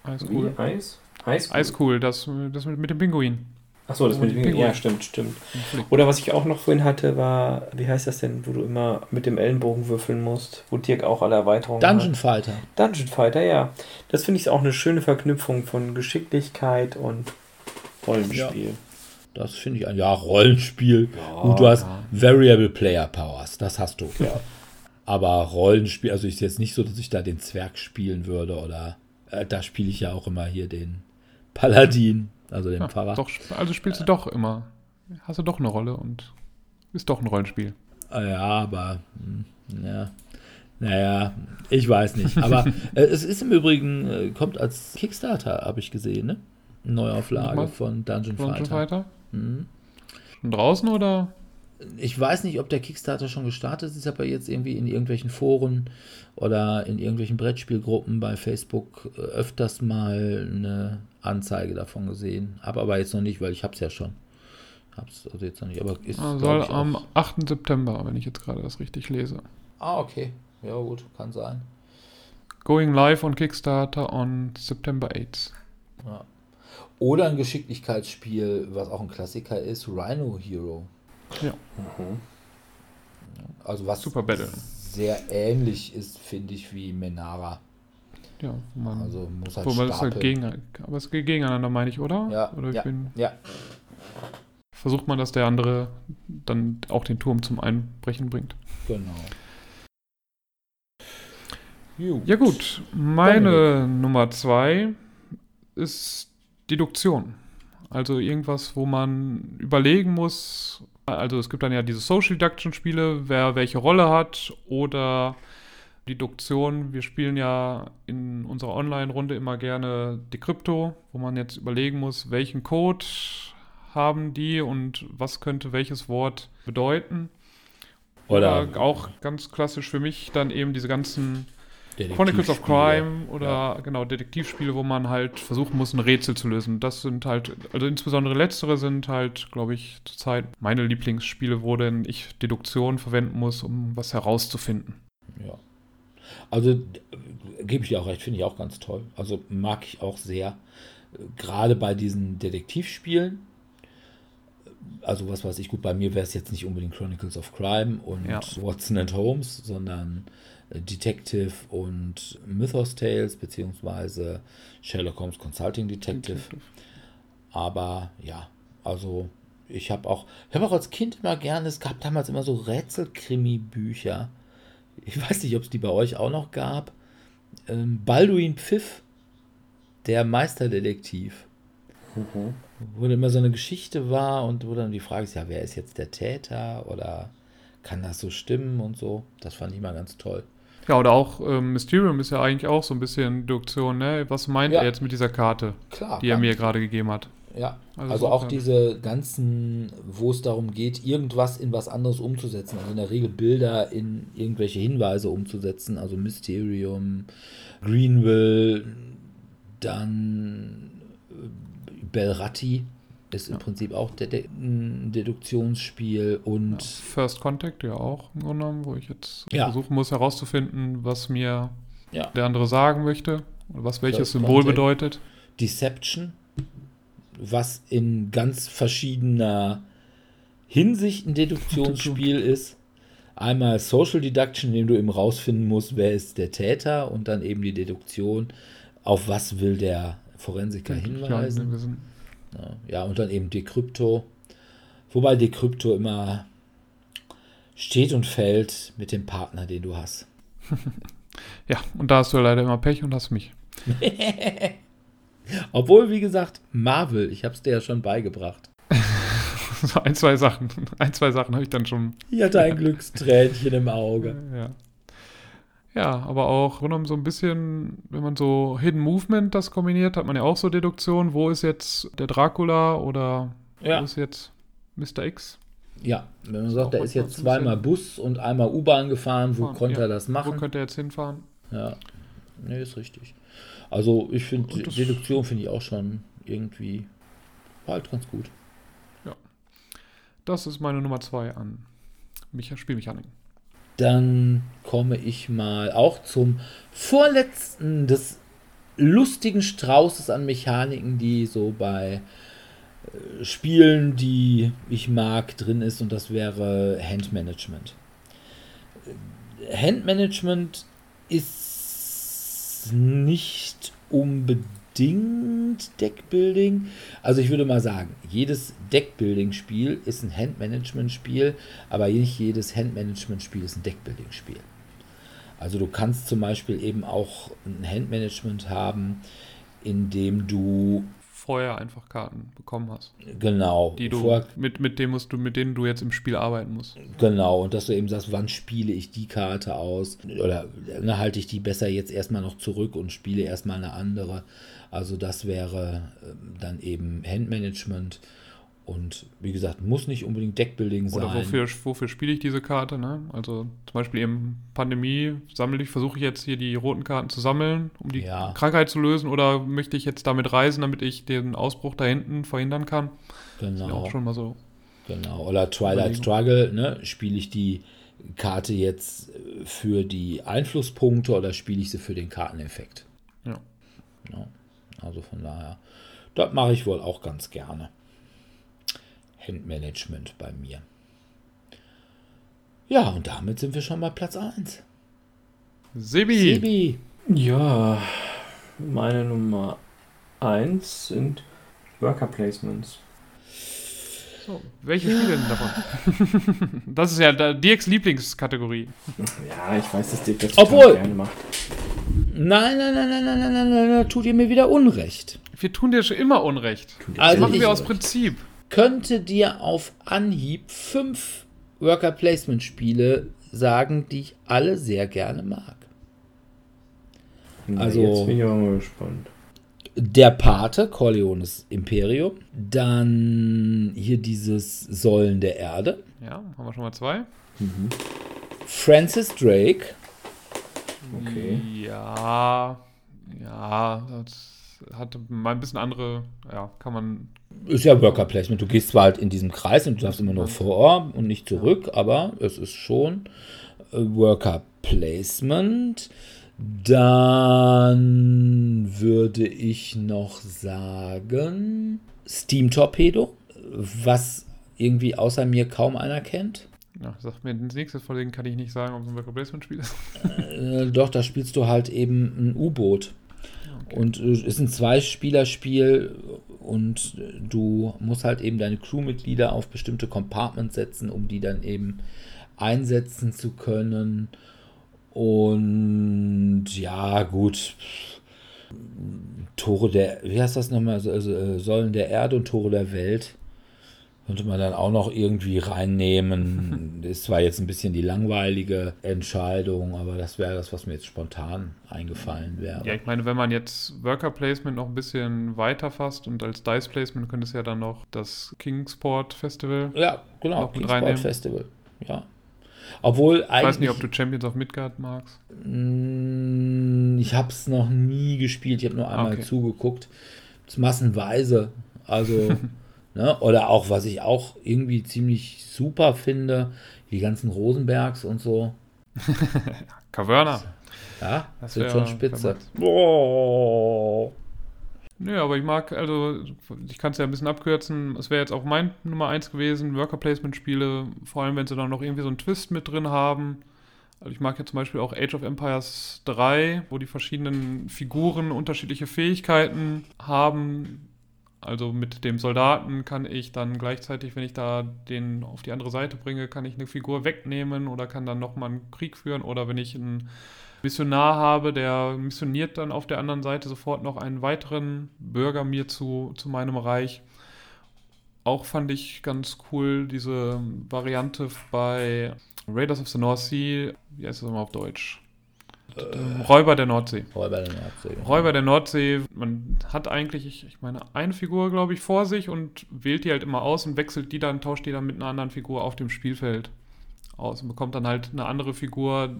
Eis Wie? cool. Eis? Eis? Eis cool, das, das mit, mit dem Pinguin. Achso, das Oh, mit dem Pinguine. Ja, stimmt, stimmt. Oder was ich auch noch vorhin hatte, war, wie heißt das denn, wo du immer mit dem Ellenbogen würfeln musst, wo Dirk auch alle Erweiterungen Dungeon hat. Fighter. Dungeon Fighter, ja. Das finde ich auch eine schöne Verknüpfung von Geschicklichkeit und Rollenspiel. Das finde ich ein ja, Rollenspiel. Ja, Gut, du hast ja. Variable Player Powers, das hast du. Ja. Aber Rollenspiel, also ist jetzt nicht so, dass ich da den Zwerg spielen würde oder äh, da spiele ich ja auch immer hier den Paladin, also den Ja, Pfarrer. doch, also spielst du doch immer. Hast du doch eine Rolle und ist doch ein Rollenspiel. Ah Ja, aber hm, ja. Naja, ich weiß nicht. Aber äh, es ist im Übrigen, äh, kommt als Kickstarter, habe ich gesehen, ne? Neuauflage von Dungeon Dungeon Fighter. Fighter? Mhm. Schon draußen oder? Ich weiß nicht, ob der Kickstarter schon gestartet ist, aber jetzt irgendwie in irgendwelchen Foren oder in irgendwelchen Brettspielgruppen bei Facebook äh, öfters mal eine Anzeige davon gesehen. Habe aber jetzt noch nicht, weil ich habe es ja schon. Hab's also jetzt noch nicht, aber ist Ah, soll am 8. September, wenn ich jetzt gerade das richtig lese. Ah, okay. Ja, gut, kann sein. Going live on Kickstarter on September 8th. Ja. Oder ein Geschicklichkeitsspiel, was auch ein Klassiker ist, Rhino Hero. Ja, Also was Super Battle. sehr ähnlich ist, finde ich, wie Menara. ja. wo Man, Also muss halt wo man das stapeln. halt gegen, aber es geht gegeneinander, meine ich, oder? Ja, Oder ja, bin, ja. versucht man, dass der andere dann auch den Turm zum Einbrechen bringt. Genau. Gut. Ja gut, meine Nummer zwei ist Deduktion. Also irgendwas, wo man überlegen muss. Also es gibt dann ja diese Social Deduction Spiele, wer welche Rolle hat oder Deduktion. Wir spielen ja in unserer Online-Runde immer gerne Decrypto, wo man jetzt überlegen muss, welchen Code haben die und was könnte welches Wort bedeuten. Oder, oder auch ganz klassisch für mich dann eben diese ganzen Chronicles of Crime oder ja. genau Detektivspiele, wo man halt versuchen muss, ein Rätsel zu lösen. Das sind halt, also insbesondere letztere sind halt, glaube ich, zurzeit meine Lieblingsspiele, wo denn ich Deduktion verwenden muss, um was herauszufinden. Ja. Also gebe ich dir auch recht, finde ich auch ganz toll. Also mag ich auch sehr. Gerade bei diesen Detektivspielen. Also was weiß ich, gut, bei mir wäre es jetzt nicht unbedingt Chronicles of Crime und ja. Watson and Holmes, sondern Detective und Mythos Tales, beziehungsweise Sherlock Holmes Consulting Detective. Detective. Aber ja, also ich habe auch, ich habe auch als Kind immer gerne, es gab damals immer so Rätselkrimi-Bücher. Ich weiß nicht, ob es die bei euch auch noch gab. Ähm, Balduin Pfiff, der Meisterdetektiv. Mhm. Wo dann immer so eine Geschichte war und wo dann die Frage ist, ja, wer ist jetzt der Täter oder kann das so stimmen und so. Das fand ich mal ganz toll. Ja, oder auch ähm, Mysterium ist ja eigentlich auch so ein bisschen Deduktion, ne? Was meint ja. er jetzt mit dieser Karte, Klar, die er mir gerade gegeben hat? Ja, also, also auch, auch diese ganzen, wo es darum geht, irgendwas in was anderes umzusetzen. Also in der Regel Bilder in irgendwelche Hinweise umzusetzen. Also Mysterium, Greenville, dann äh, Belratti ist ja. im Prinzip auch De ein Deduktionsspiel und. Ja, First Contact ja auch im Grunde genommen, wo ich jetzt ja. versuchen muss herauszufinden, was mir der andere sagen möchte oder was welches First Symbol Contact. bedeutet. Deception, was in ganz verschiedener Hinsicht ein Deduktionsspiel ist. Einmal Social Deduction, in dem du eben rausfinden musst, wer ist der Täter und dann eben die Deduktion, auf was will der Forensiker hinweisen. Ja, und dann eben Decrypto. Wobei Decrypto immer steht und fällt mit dem Partner, den du hast. ja, und da hast du leider immer Pech und hast mich. Obwohl, wie gesagt, Marvel, ich habe es dir ja schon beigebracht. so ein, zwei Sachen. Ein, zwei Sachen habe ich dann schon. Ich hatte ein Glückstränchen im Auge. Ja. Ja, aber auch genommen so ein bisschen, wenn man so Hidden Movement das kombiniert, hat man ja auch so Deduktion, wo ist jetzt der Dracula oder ja. wo ist jetzt Mr. X? Ja, wenn man sagt, der ist jetzt zweimal Bus und einmal U-Bahn gefahren, wo konnte ja. er das machen? Wo könnte er jetzt hinfahren? Ja, nee, ist richtig. Also ich finde, Deduktion finde ich auch schon irgendwie halt ganz gut. Ja. Das ist meine Nummer zwei an Spielmechaniken. Dann komme ich mal auch zum vorletzten des lustigen Straußes an Mechaniken, die so bei äh, Spielen, die ich mag, drin ist, und das wäre Handmanagement. Handmanagement ist nicht unbedingt unbedingt Deckbuilding. Also ich würde mal sagen, jedes Deckbuilding-Spiel ist ein Handmanagement-Spiel, aber nicht jedes Handmanagement-Spiel ist ein Deckbuilding-Spiel. Also du kannst zum Beispiel eben auch ein Handmanagement haben, in dem du vorher einfach Karten bekommen hast. Genau. Die du vor, mit, mit dem musst du, mit denen du jetzt im Spiel arbeiten musst. Genau, und dass du eben sagst, wann spiele ich die Karte aus? Oder ne, halte ich die besser jetzt erstmal noch zurück und spiele erstmal eine andere. Also das wäre ähm, dann eben Handmanagement. Und wie gesagt, muss nicht unbedingt Deckbuilding sein. Oder wofür, wofür spiele ich diese Karte? Ne? Also zum Beispiel eben Pandemie, sammle ich, versuche ich jetzt hier die roten Karten zu sammeln, um die ja. Krankheit zu lösen, oder möchte ich jetzt damit reisen, damit ich den Ausbruch da hinten verhindern kann? Genau. Ja auch schon mal so. Genau. Oder Twilight Struggle, ne? Spiele ich die Karte jetzt für die Einflusspunkte oder spiele ich sie für den Karteneffekt? Ja. ja. Also von daher, das mache ich wohl auch ganz gerne. Handmanagement bei mir. Ja, und damit sind wir schon bei Platz 1. Sebi. Sebi. Ja, meine Nummer 1 sind Worker Placements. So, welche Spiele denn davon? das ist ja Dirks Lieblingskategorie. Ja, ich weiß, dass Dirk das Obwohl, gerne macht. Nein, nein, nein, nein, nein, nein, nein, nein, tut ihr mir wieder Unrecht. wir tun dir schon immer Unrecht. Das Also machen ich- wir aus Prinzip. könnte dir auf Anhieb fünf Worker Placement Spiele sagen, die ich alle sehr gerne mag. Na, Also- Jetzt bin ich aber mal gespannt. Der Pate, Corleones Imperium. Dann hier dieses Säulen der Erde. Ja, haben wir schon mal zwei. Francis Drake. Okay. Ja, ja, das hat mal ein bisschen andere, ja, kann man, Ist ja Worker Placement. Du gehst zwar halt in diesem Kreis und du darfst immer nur vor und nicht zurück, aber es ist schon äh, Worker Placement. Dann würde ich noch sagen Steam Torpedo, was irgendwie außer mir kaum einer kennt. ja, sagt mir das nächste von denen kann ich nicht sagen, ob es ein Worker Placement Spiel ist. Äh, doch, da spielst du halt eben ein U-Boot. Und es ist ein Zwei-Spieler-Spiel und du musst halt eben deine Crewmitglieder auf bestimmte Compartments setzen, um die dann eben einsetzen zu können. Und ja, gut. Tore der, wie heißt das nochmal? So- Also, äh, Säulen der Erde und Tore der Welt. Könnte man dann auch noch irgendwie reinnehmen. Das war jetzt ein bisschen die langweilige Entscheidung, aber das wäre das, was mir jetzt spontan eingefallen wäre. Ja, ich meine, wenn man jetzt Worker Placement noch ein bisschen weiter fasst und als Dice Placement könnte es ja dann noch das Kingsport Festival. Ja, genau, Kingsport reinnehmen. Festival. Ja. Obwohl Ich eigentlich. weiß nicht, ob du Champions of Midgard magst. Mm, Ich habe es noch nie gespielt, ich habe nur einmal Okay. zugeguckt. Massenweise. Also, ne? Oder auch, was ich auch irgendwie ziemlich super finde, die ganzen Rosenbergs und so. Caverna. Ja, Das wird schon spitze. wär Nö, aber ich mag, also, ich kann es ja ein bisschen abkürzen. Es wäre jetzt auch mein Nummer eins gewesen, Worker Placement Spiele, vor allem wenn sie dann noch irgendwie so einen Twist mit drin haben. Also ich mag ja zum Beispiel auch Age of Empires 3, wo die verschiedenen Figuren unterschiedliche Fähigkeiten haben. Also mit dem Soldaten kann ich dann gleichzeitig, wenn ich da den auf die andere Seite bringe, kann ich eine Figur wegnehmen oder kann dann nochmal einen Krieg führen. Oder wenn ich einen Missionar habe, der missioniert dann auf der anderen Seite sofort noch einen weiteren Bürger mir zu, zu meinem Reich. Auch fand ich ganz cool diese Variante bei Raiders of the North Sea, wie heißt das nochmal auf Deutsch? Ähm, Räuber der Nordsee. Räuber der Nordsee. Räuber der Nordsee, man hat eigentlich, ich, ich meine, eine Figur, glaube ich, vor sich und wählt die halt immer aus und wechselt die dann, tauscht die dann mit einer anderen Figur auf dem Spielfeld aus und bekommt dann halt eine andere Figur,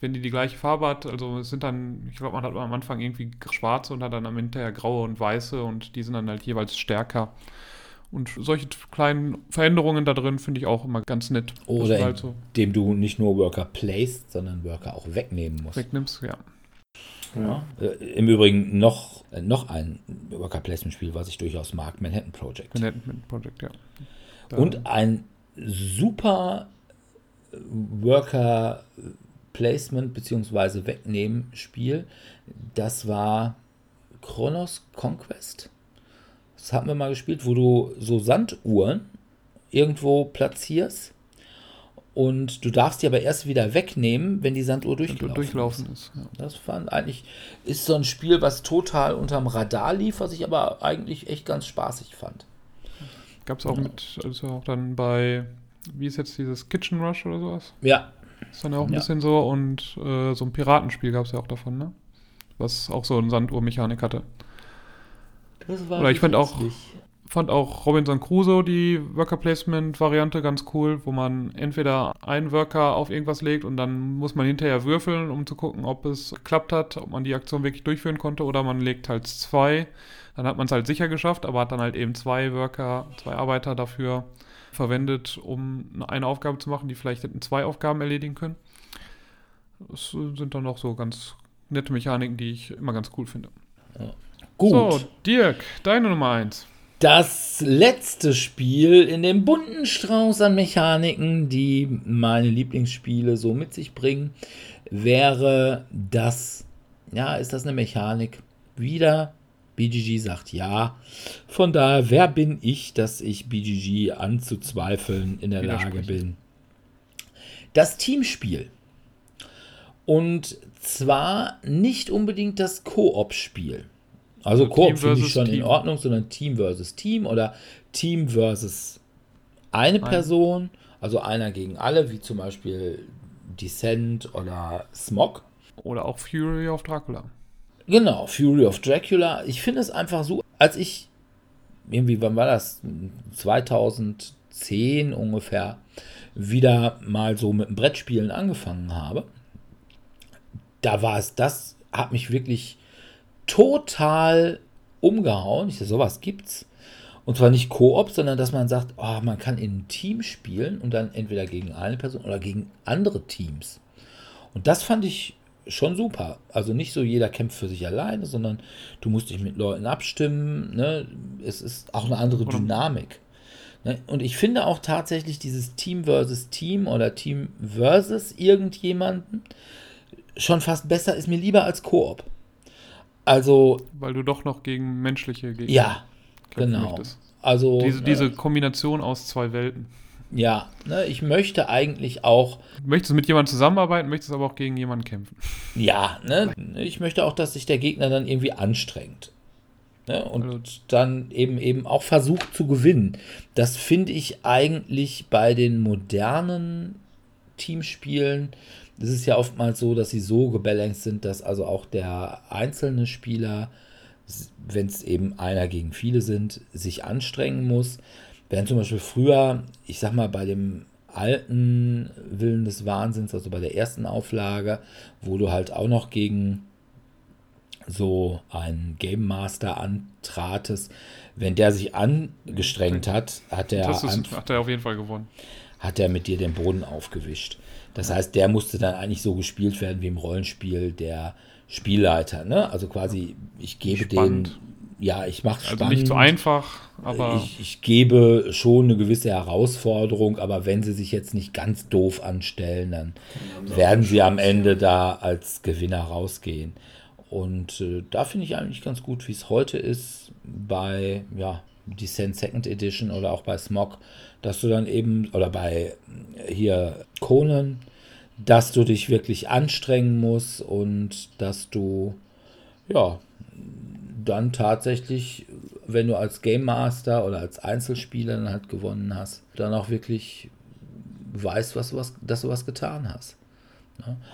wenn die die gleiche Farbe hat. Also es sind dann, ich glaube, man hat am Anfang irgendwie schwarze und hat dann am hinterher graue und weiße und die sind dann halt jeweils stärker. Und solche kleinen Veränderungen da drin finde ich auch immer ganz nett. dass Oder halt indem du nicht nur Worker placed, sondern Worker auch wegnehmen musst. wegnimmst, ja. Ja. Äh, Im Übrigen noch, äh, noch ein Worker Placement Spiel, was ich durchaus mag, Manhattan Project. Manhattan Project, ja. Da- Und ein super Worker Placement bzw. Wegnehmen Spiel, das war Chronos Conquest. Das hatten wir mal gespielt, wo du so Sanduhren irgendwo platzierst und du darfst die aber erst wieder wegnehmen, wenn die Sanduhr durchgelaufen, durchlaufen ist. Ja. Das fand eigentlich, ist so ein Spiel, was total unterm Radar lief, was ich aber eigentlich echt ganz spaßig fand. Gab es auch mit, also auch dann bei, wie ist jetzt dieses Kitchen Rush oder sowas? Ja, Ist dann ja auch ein Ja. bisschen so und äh, so ein Piratenspiel gab es ja auch davon, ne? Was auch so eine Sanduhrmechanik hatte. das war Oder ich fand auch-. Fand auch Robinson Crusoe die Worker Placement Variante ganz cool, wo man entweder einen Worker auf irgendwas legt und dann muss man hinterher würfeln, um zu gucken, ob es geklappt hat, ob man die Aktion wirklich durchführen konnte, oder man legt halt zwei. Dann hat man es halt sicher geschafft, aber hat dann halt eben zwei Worker, zwei Arbeiter dafür verwendet, um eine Aufgabe zu machen, die vielleicht hätten zwei Aufgaben erledigen können. Das sind dann auch so ganz nette Mechaniken, die ich immer ganz cool finde. Gut. So, Dirk, deine Nummer eins. Das letzte Spiel in dem bunten Strauß an Mechaniken, die meine Lieblingsspiele so mit sich bringen, wäre das. Ja, ist das eine Mechanik? Wieder. BGG sagt ja. Von daher, wer bin ich, dass ich BGG anzuzweifeln in der Lage bin? Das Teamspiel. Und zwar nicht unbedingt das Koop-Spiel. Also Also Koop finde ich schon in Team. Ordnung, sondern Team versus Team oder Team versus eine Ein- Person, also einer gegen alle, wie zum Beispiel Descent oder Smog. Oder auch Fury of Dracula. Genau, Fury of Dracula. Ich finde es einfach so, als ich, irgendwie, wann war das? 2010 ungefähr, wieder mal so mit dem Brettspielen angefangen habe. Da war es, das hat mich wirklich total umgehauen. Ich sage, sowas gibt's. Und zwar nicht Koop, sondern dass man sagt, oh, man kann in einem Team spielen und dann entweder gegen eine Person oder gegen andere Teams. Und das fand ich schon super. Also nicht so jeder kämpft für sich alleine, sondern du musst dich mit Leuten abstimmen. Ne? Es ist auch eine andere Dynamik. Ne? Und ich finde auch tatsächlich dieses Team versus Team oder Team versus irgendjemanden schon fast besser, ist mir lieber als Koop. Also, Weil du doch noch gegen menschliche Gegner ja, genau. möchtest. Also, Diese, diese Kombination aus zwei Welten. Ja, ne, ich möchte eigentlich auch Du möchtest mit jemandem zusammenarbeiten, möchtest aber auch gegen jemanden kämpfen. Ja, ne? Ich möchte auch, dass sich der Gegner dann irgendwie anstrengt. Ne? Und Also- dann eben eben auch versucht zu gewinnen. Das finde ich eigentlich bei den modernen Teamspielen. Das ist ja oftmals so, dass sie so gebalanced sind, dass also auch der einzelne Spieler, wenn es eben einer gegen viele sind, sich anstrengen muss. Während zum Beispiel früher, ich sag mal, bei dem alten Willen des Wahnsinns, also bei der ersten Auflage, wo du halt auch noch gegen so einen Game Master antratest, wenn der sich angestrengt hat, hat das ist, hat er auf jeden Fall gewonnen. hat er mit dir den Boden aufgewischt. Das heißt, der musste dann eigentlich so gespielt werden wie im Rollenspiel der Spielleiter. Ne? Also quasi, ich gebe Spannend. den, ja, ich mache Also nicht so einfach, aber ich, ich gebe schon eine gewisse Herausforderung, aber wenn sie sich jetzt nicht ganz doof anstellen, dann werden sie am Ende da als Gewinner rausgehen. Und äh, da finde ich eigentlich ganz gut, wie es heute ist bei ja, Descent Second Edition oder auch bei Smog, dass du dann eben, oder bei hier Conan, dass du dich wirklich anstrengen musst und dass du ja dann tatsächlich, wenn du als Game Master oder als Einzelspieler dann halt gewonnen hast, dann auch wirklich weißt, was du was, dass du was getan hast.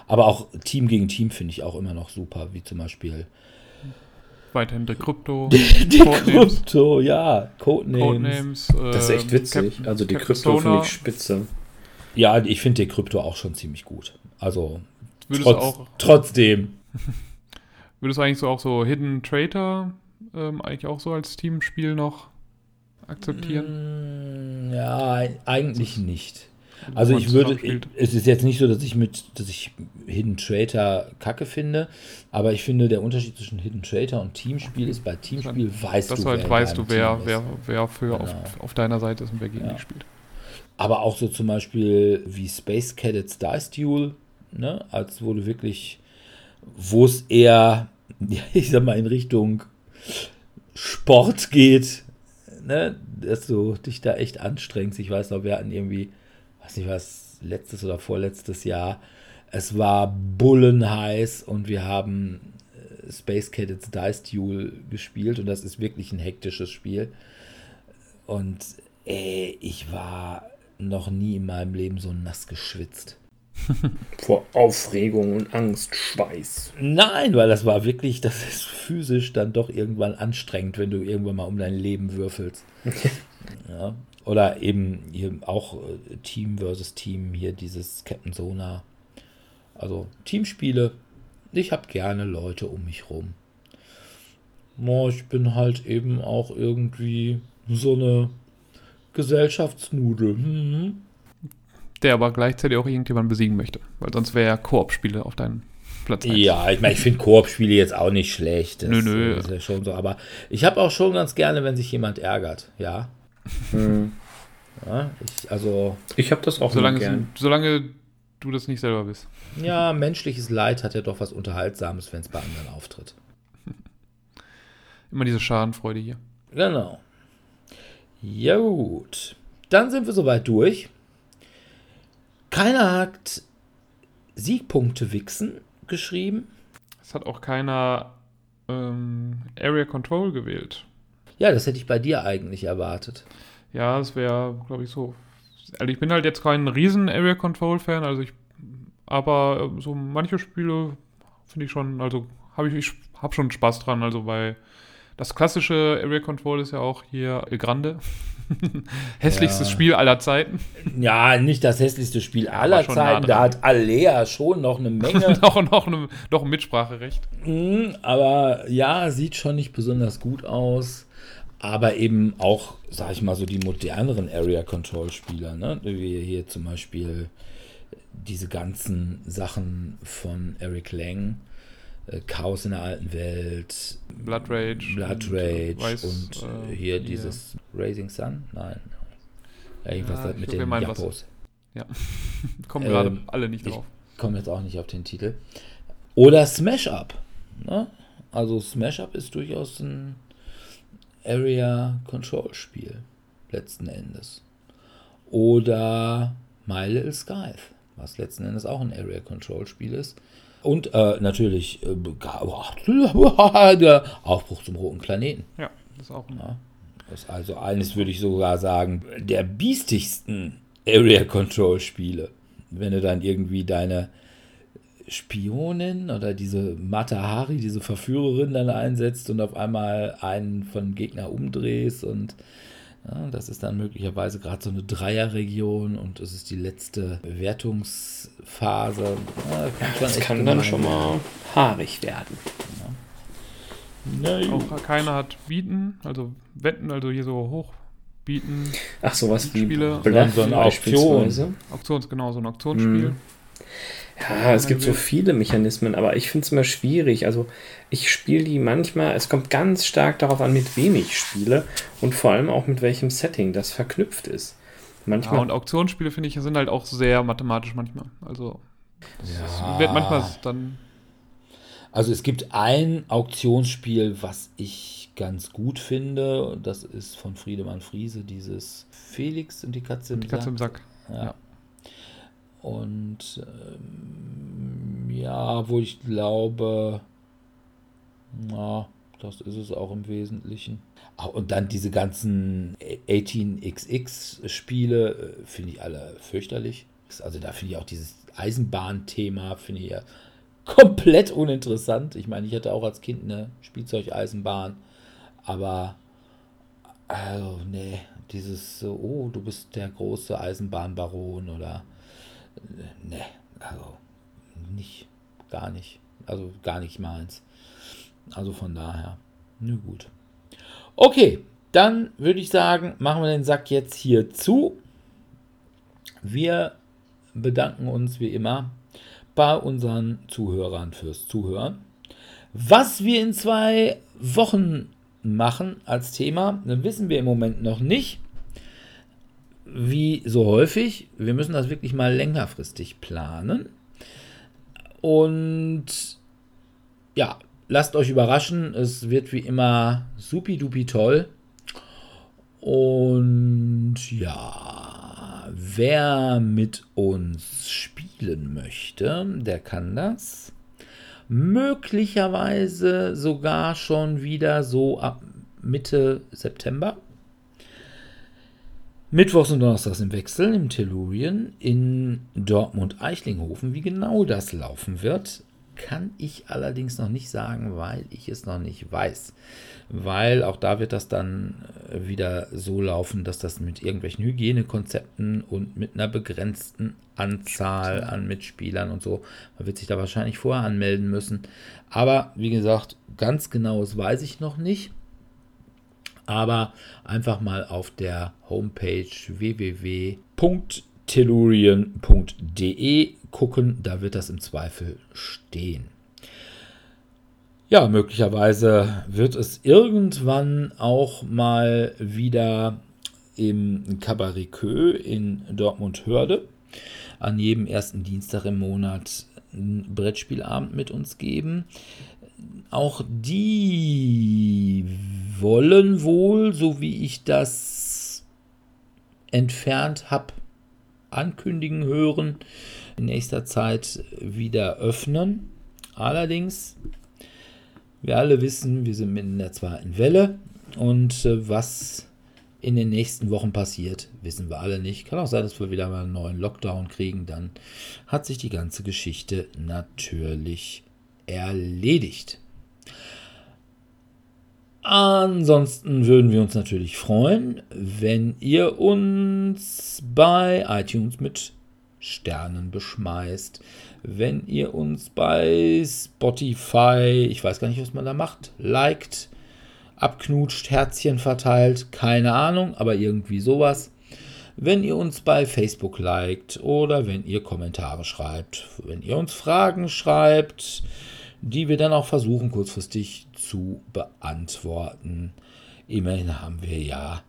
Aber auch Team gegen Team finde ich auch immer noch super, wie zum Beispiel weiterhin der Krypto, die Krypto, ja, Codenames. Codenames. Das ist echt ähm, witzig. Captain- also die Krypto finde ich spitze. Ja, ich finde die Krypto auch schon ziemlich gut. Also trotz, trotzdem. würdest du eigentlich so auch so Hidden Traitor ähm, eigentlich auch so als Teamspiel noch akzeptieren? Mm, Ja, eigentlich nicht. Also ich würde, es ist jetzt nicht so, dass ich mit, dass ich Hidden Traitor kacke finde, aber ich finde, der Unterschied zwischen Hidden Traitor und Teamspiel ist, bei Teamspiel weißt Dass du, halt wer weißt du, wer, wer, wer für auf, Genau. auf deiner Seite ist und wer gegen Ja. dich spielt. Aber auch so zum Beispiel wie Space Cadets Dice Duel, ne, als wo du wirklich, wo es eher, ich sag mal, in Richtung Sport geht, ne, dass du dich da echt anstrengst. Ich weiß noch, wir hatten irgendwie, weiß nicht was, letztes oder vorletztes Jahr, es war bullenheiß und wir haben äh, Space Cadets Dice Duel gespielt und das ist wirklich ein hektisches Spiel. Und ey, ich war noch nie in meinem Leben so nass geschwitzt. Vor Aufregung und Angst, Schweiß. Nein, weil das war wirklich, das ist physisch dann doch irgendwann anstrengend, wenn du irgendwann mal um dein Leben würfelst. ja. Oder eben hier auch äh, Team versus Team, hier dieses Captain Sona. Also Teamspiele. Ich habe gerne Leute um mich rum. Mo, ich bin halt eben auch irgendwie so eine Gesellschaftsnudel. Mhm. Der aber gleichzeitig auch irgendjemanden besiegen möchte. Weil sonst wäre ja Koop-Spiele auf deinem Platz. Ja, ich meine, ich finde Koop-Spiele jetzt auch nicht schlecht. Das, Nö, nö. äh, ist ja schon so. Aber ich habe auch schon ganz gerne, wenn sich jemand ärgert. Ja. Hm. ja ich, also, Ich habe das auch Solange, immer es, gern. solange du das nicht selber bist. ja, menschliches Leid hat ja doch was Unterhaltsames, wenn es bei anderen auftritt. Immer diese Schadenfreude hier. Genau. Ja, gut. Dann sind wir soweit durch. Keiner hat Siegpunkte wichsen geschrieben. Es hat auch keiner ähm, Area Control gewählt. Ja, das hätte ich bei dir eigentlich erwartet. Ja, es wäre, glaube ich, so. Also ich bin halt jetzt kein riesen Area Control Fan, also ich, aber so manche Spiele finde ich schon, also habe ich, ich habe schon Spaß dran. Also bei das klassische Area Control ist ja auch hier El Grande. Hässlichstes Ja. Spiel aller Zeiten. Ja, nicht das hässlichste Spiel aller schon nah Zeiten. Da hat Alea schon noch eine Menge. noch, noch, eine, noch ein Mitspracherecht. Mhm, aber ja, sieht schon nicht besonders gut aus. Aber eben auch, sag ich mal, so die moderneren Area Control Spieler, ne? Wie hier zum Beispiel diese ganzen Sachen von Eric Lang, Chaos in der alten Welt, Blood Rage. Blood und, äh, Rage Weiß, und äh, hier dieses Raising Sun? Nein. Ja, Irgendwas Ja, halt mit den. Japos. Kommen Ähm, gerade alle nicht ich- drauf. komme jetzt auch nicht auf den Titel. Oder Smash Up. Ne? Also Smash Up ist durchaus ein Area Control Spiel letzten Endes. Oder My Little Scythe, was letzten Endes auch ein Area Control Spiel ist. Und äh, natürlich äh, der Aufbruch zum roten Planeten. Ja, das ist auch ein, Ja. Das ist also eines würde ich sogar sagen, der biestigsten Area Control Spiele. Wenn du dann irgendwie deine Spionin oder diese Matahari, diese Verführerin dann einsetzt und auf einmal einen von Gegner umdrehst und ja, das ist dann möglicherweise gerade so eine Dreierregion und es ist die letzte Wertungsphase. Ja, kann Das echt kann dann schon mal haarig werden. werden. auch keiner hat Bieten, also Wetten, also hier so hochbieten. Ach, sowas wie Spiele. Bluff So eine beispielsweise. Auktions, genau, so ein Auktionsspiel. Mhm. Ja, es gibt so viele Mechanismen, aber ich finde es immer schwierig. Also ich spiele die manchmal, es kommt ganz stark darauf an, mit wem ich spiele und vor allem auch mit welchem Setting das verknüpft ist. Ja, Manchmal, und Auktionsspiele, finde ich, sind halt auch sehr mathematisch manchmal. Also es Ja. wird manchmal dann Also es gibt ein Auktionsspiel, was ich ganz gut finde. und Das ist von Friedemann Friese, dieses Felix und die Katze im die Katze im Sack. Sack. Ja. Und ähm, ja, wo ich glaube, na, das ist es auch im Wesentlichen. Ah, Und dann diese ganzen 18xx-Spiele äh, finde ich alle fürchterlich. Also da finde ich auch dieses Eisenbahnthema, finde ich ja komplett uninteressant. Ich meine, ich hatte auch als Kind eine Spielzeugeisenbahn, aber also, nee, dieses so, oh, du bist der große Eisenbahnbaron oder äh, nee, also nicht, gar nicht. Also gar nicht meins. Also von daher, nö gut. Okay, dann würde ich sagen, machen wir den Sack jetzt hier zu. Wir bedanken uns wie immer bei unseren Zuhörern fürs Zuhören. Was wir in zwei Wochen machen als Thema, wissen wir im Moment noch nicht. Wie so häufig, wir müssen das wirklich mal längerfristig planen. Und ja, lasst euch überraschen, es wird wie immer supi-dupi toll. Und ja, wer mit uns spielen möchte, der kann das. Möglicherweise sogar schon wieder so ab Mitte September. Mittwochs und Donnerstags im Wechsel im Tellurien in Dortmund-Eichlinghofen. Wie genau das laufen wird, kann ich allerdings noch nicht sagen, weil ich es noch nicht weiß. Weil auch da wird das dann äh, wieder so laufen, dass das mit irgendwelchen Hygienekonzepten und mit einer begrenzten Anzahl an Mitspielern und so, man wird sich da wahrscheinlich vorher anmelden müssen. Aber wie gesagt, ganz genaues weiß ich noch nicht aber einfach mal auf der Homepage www.tellurien.de gucken, da wird das im Zweifel stehen. Ja, möglicherweise wird es irgendwann auch mal wieder im Queue in Dortmund-Hörde an jedem ersten Dienstag im Monat einen Brettspielabend mit uns geben. Auch die wollen wohl, so wie ich das entfernt habe, ankündigen hören, in nächster Zeit wieder öffnen. Allerdings Wir alle wissen, wir sind mitten in der zweiten Welle und äh, was in den nächsten Wochen passiert, wissen wir alle nicht. Kann auch sein, dass wir wieder mal einen neuen Lockdown kriegen. Dann hat sich die ganze Geschichte natürlich erledigt. Ansonsten würden wir uns natürlich freuen, wenn ihr uns bei iTunes mit Sternen beschmeißt, wenn ihr uns bei Spotify, ich weiß gar nicht, was man da macht, liked, abknutscht, Herzchen verteilt, keine Ahnung, aber irgendwie sowas. Wenn ihr uns bei Facebook liked oder wenn ihr Kommentare schreibt, wenn ihr uns Fragen schreibt, die wir dann auch versuchen kurzfristig zu beantworten. Immerhin haben wir ja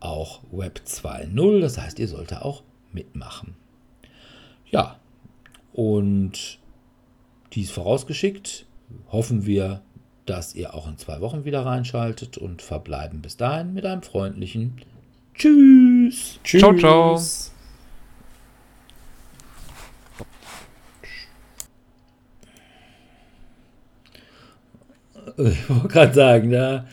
auch Web 2.0, das heißt, ihr solltet auch mitmachen. Ja, und dies vorausgeschickt, hoffen wir, dass ihr auch in zwei Wochen wieder reinschaltet und verbleiben bis dahin mit einem freundlichen Tschüss. Tschüss. Ciao, ciao. Ich wollte gerade sagen, da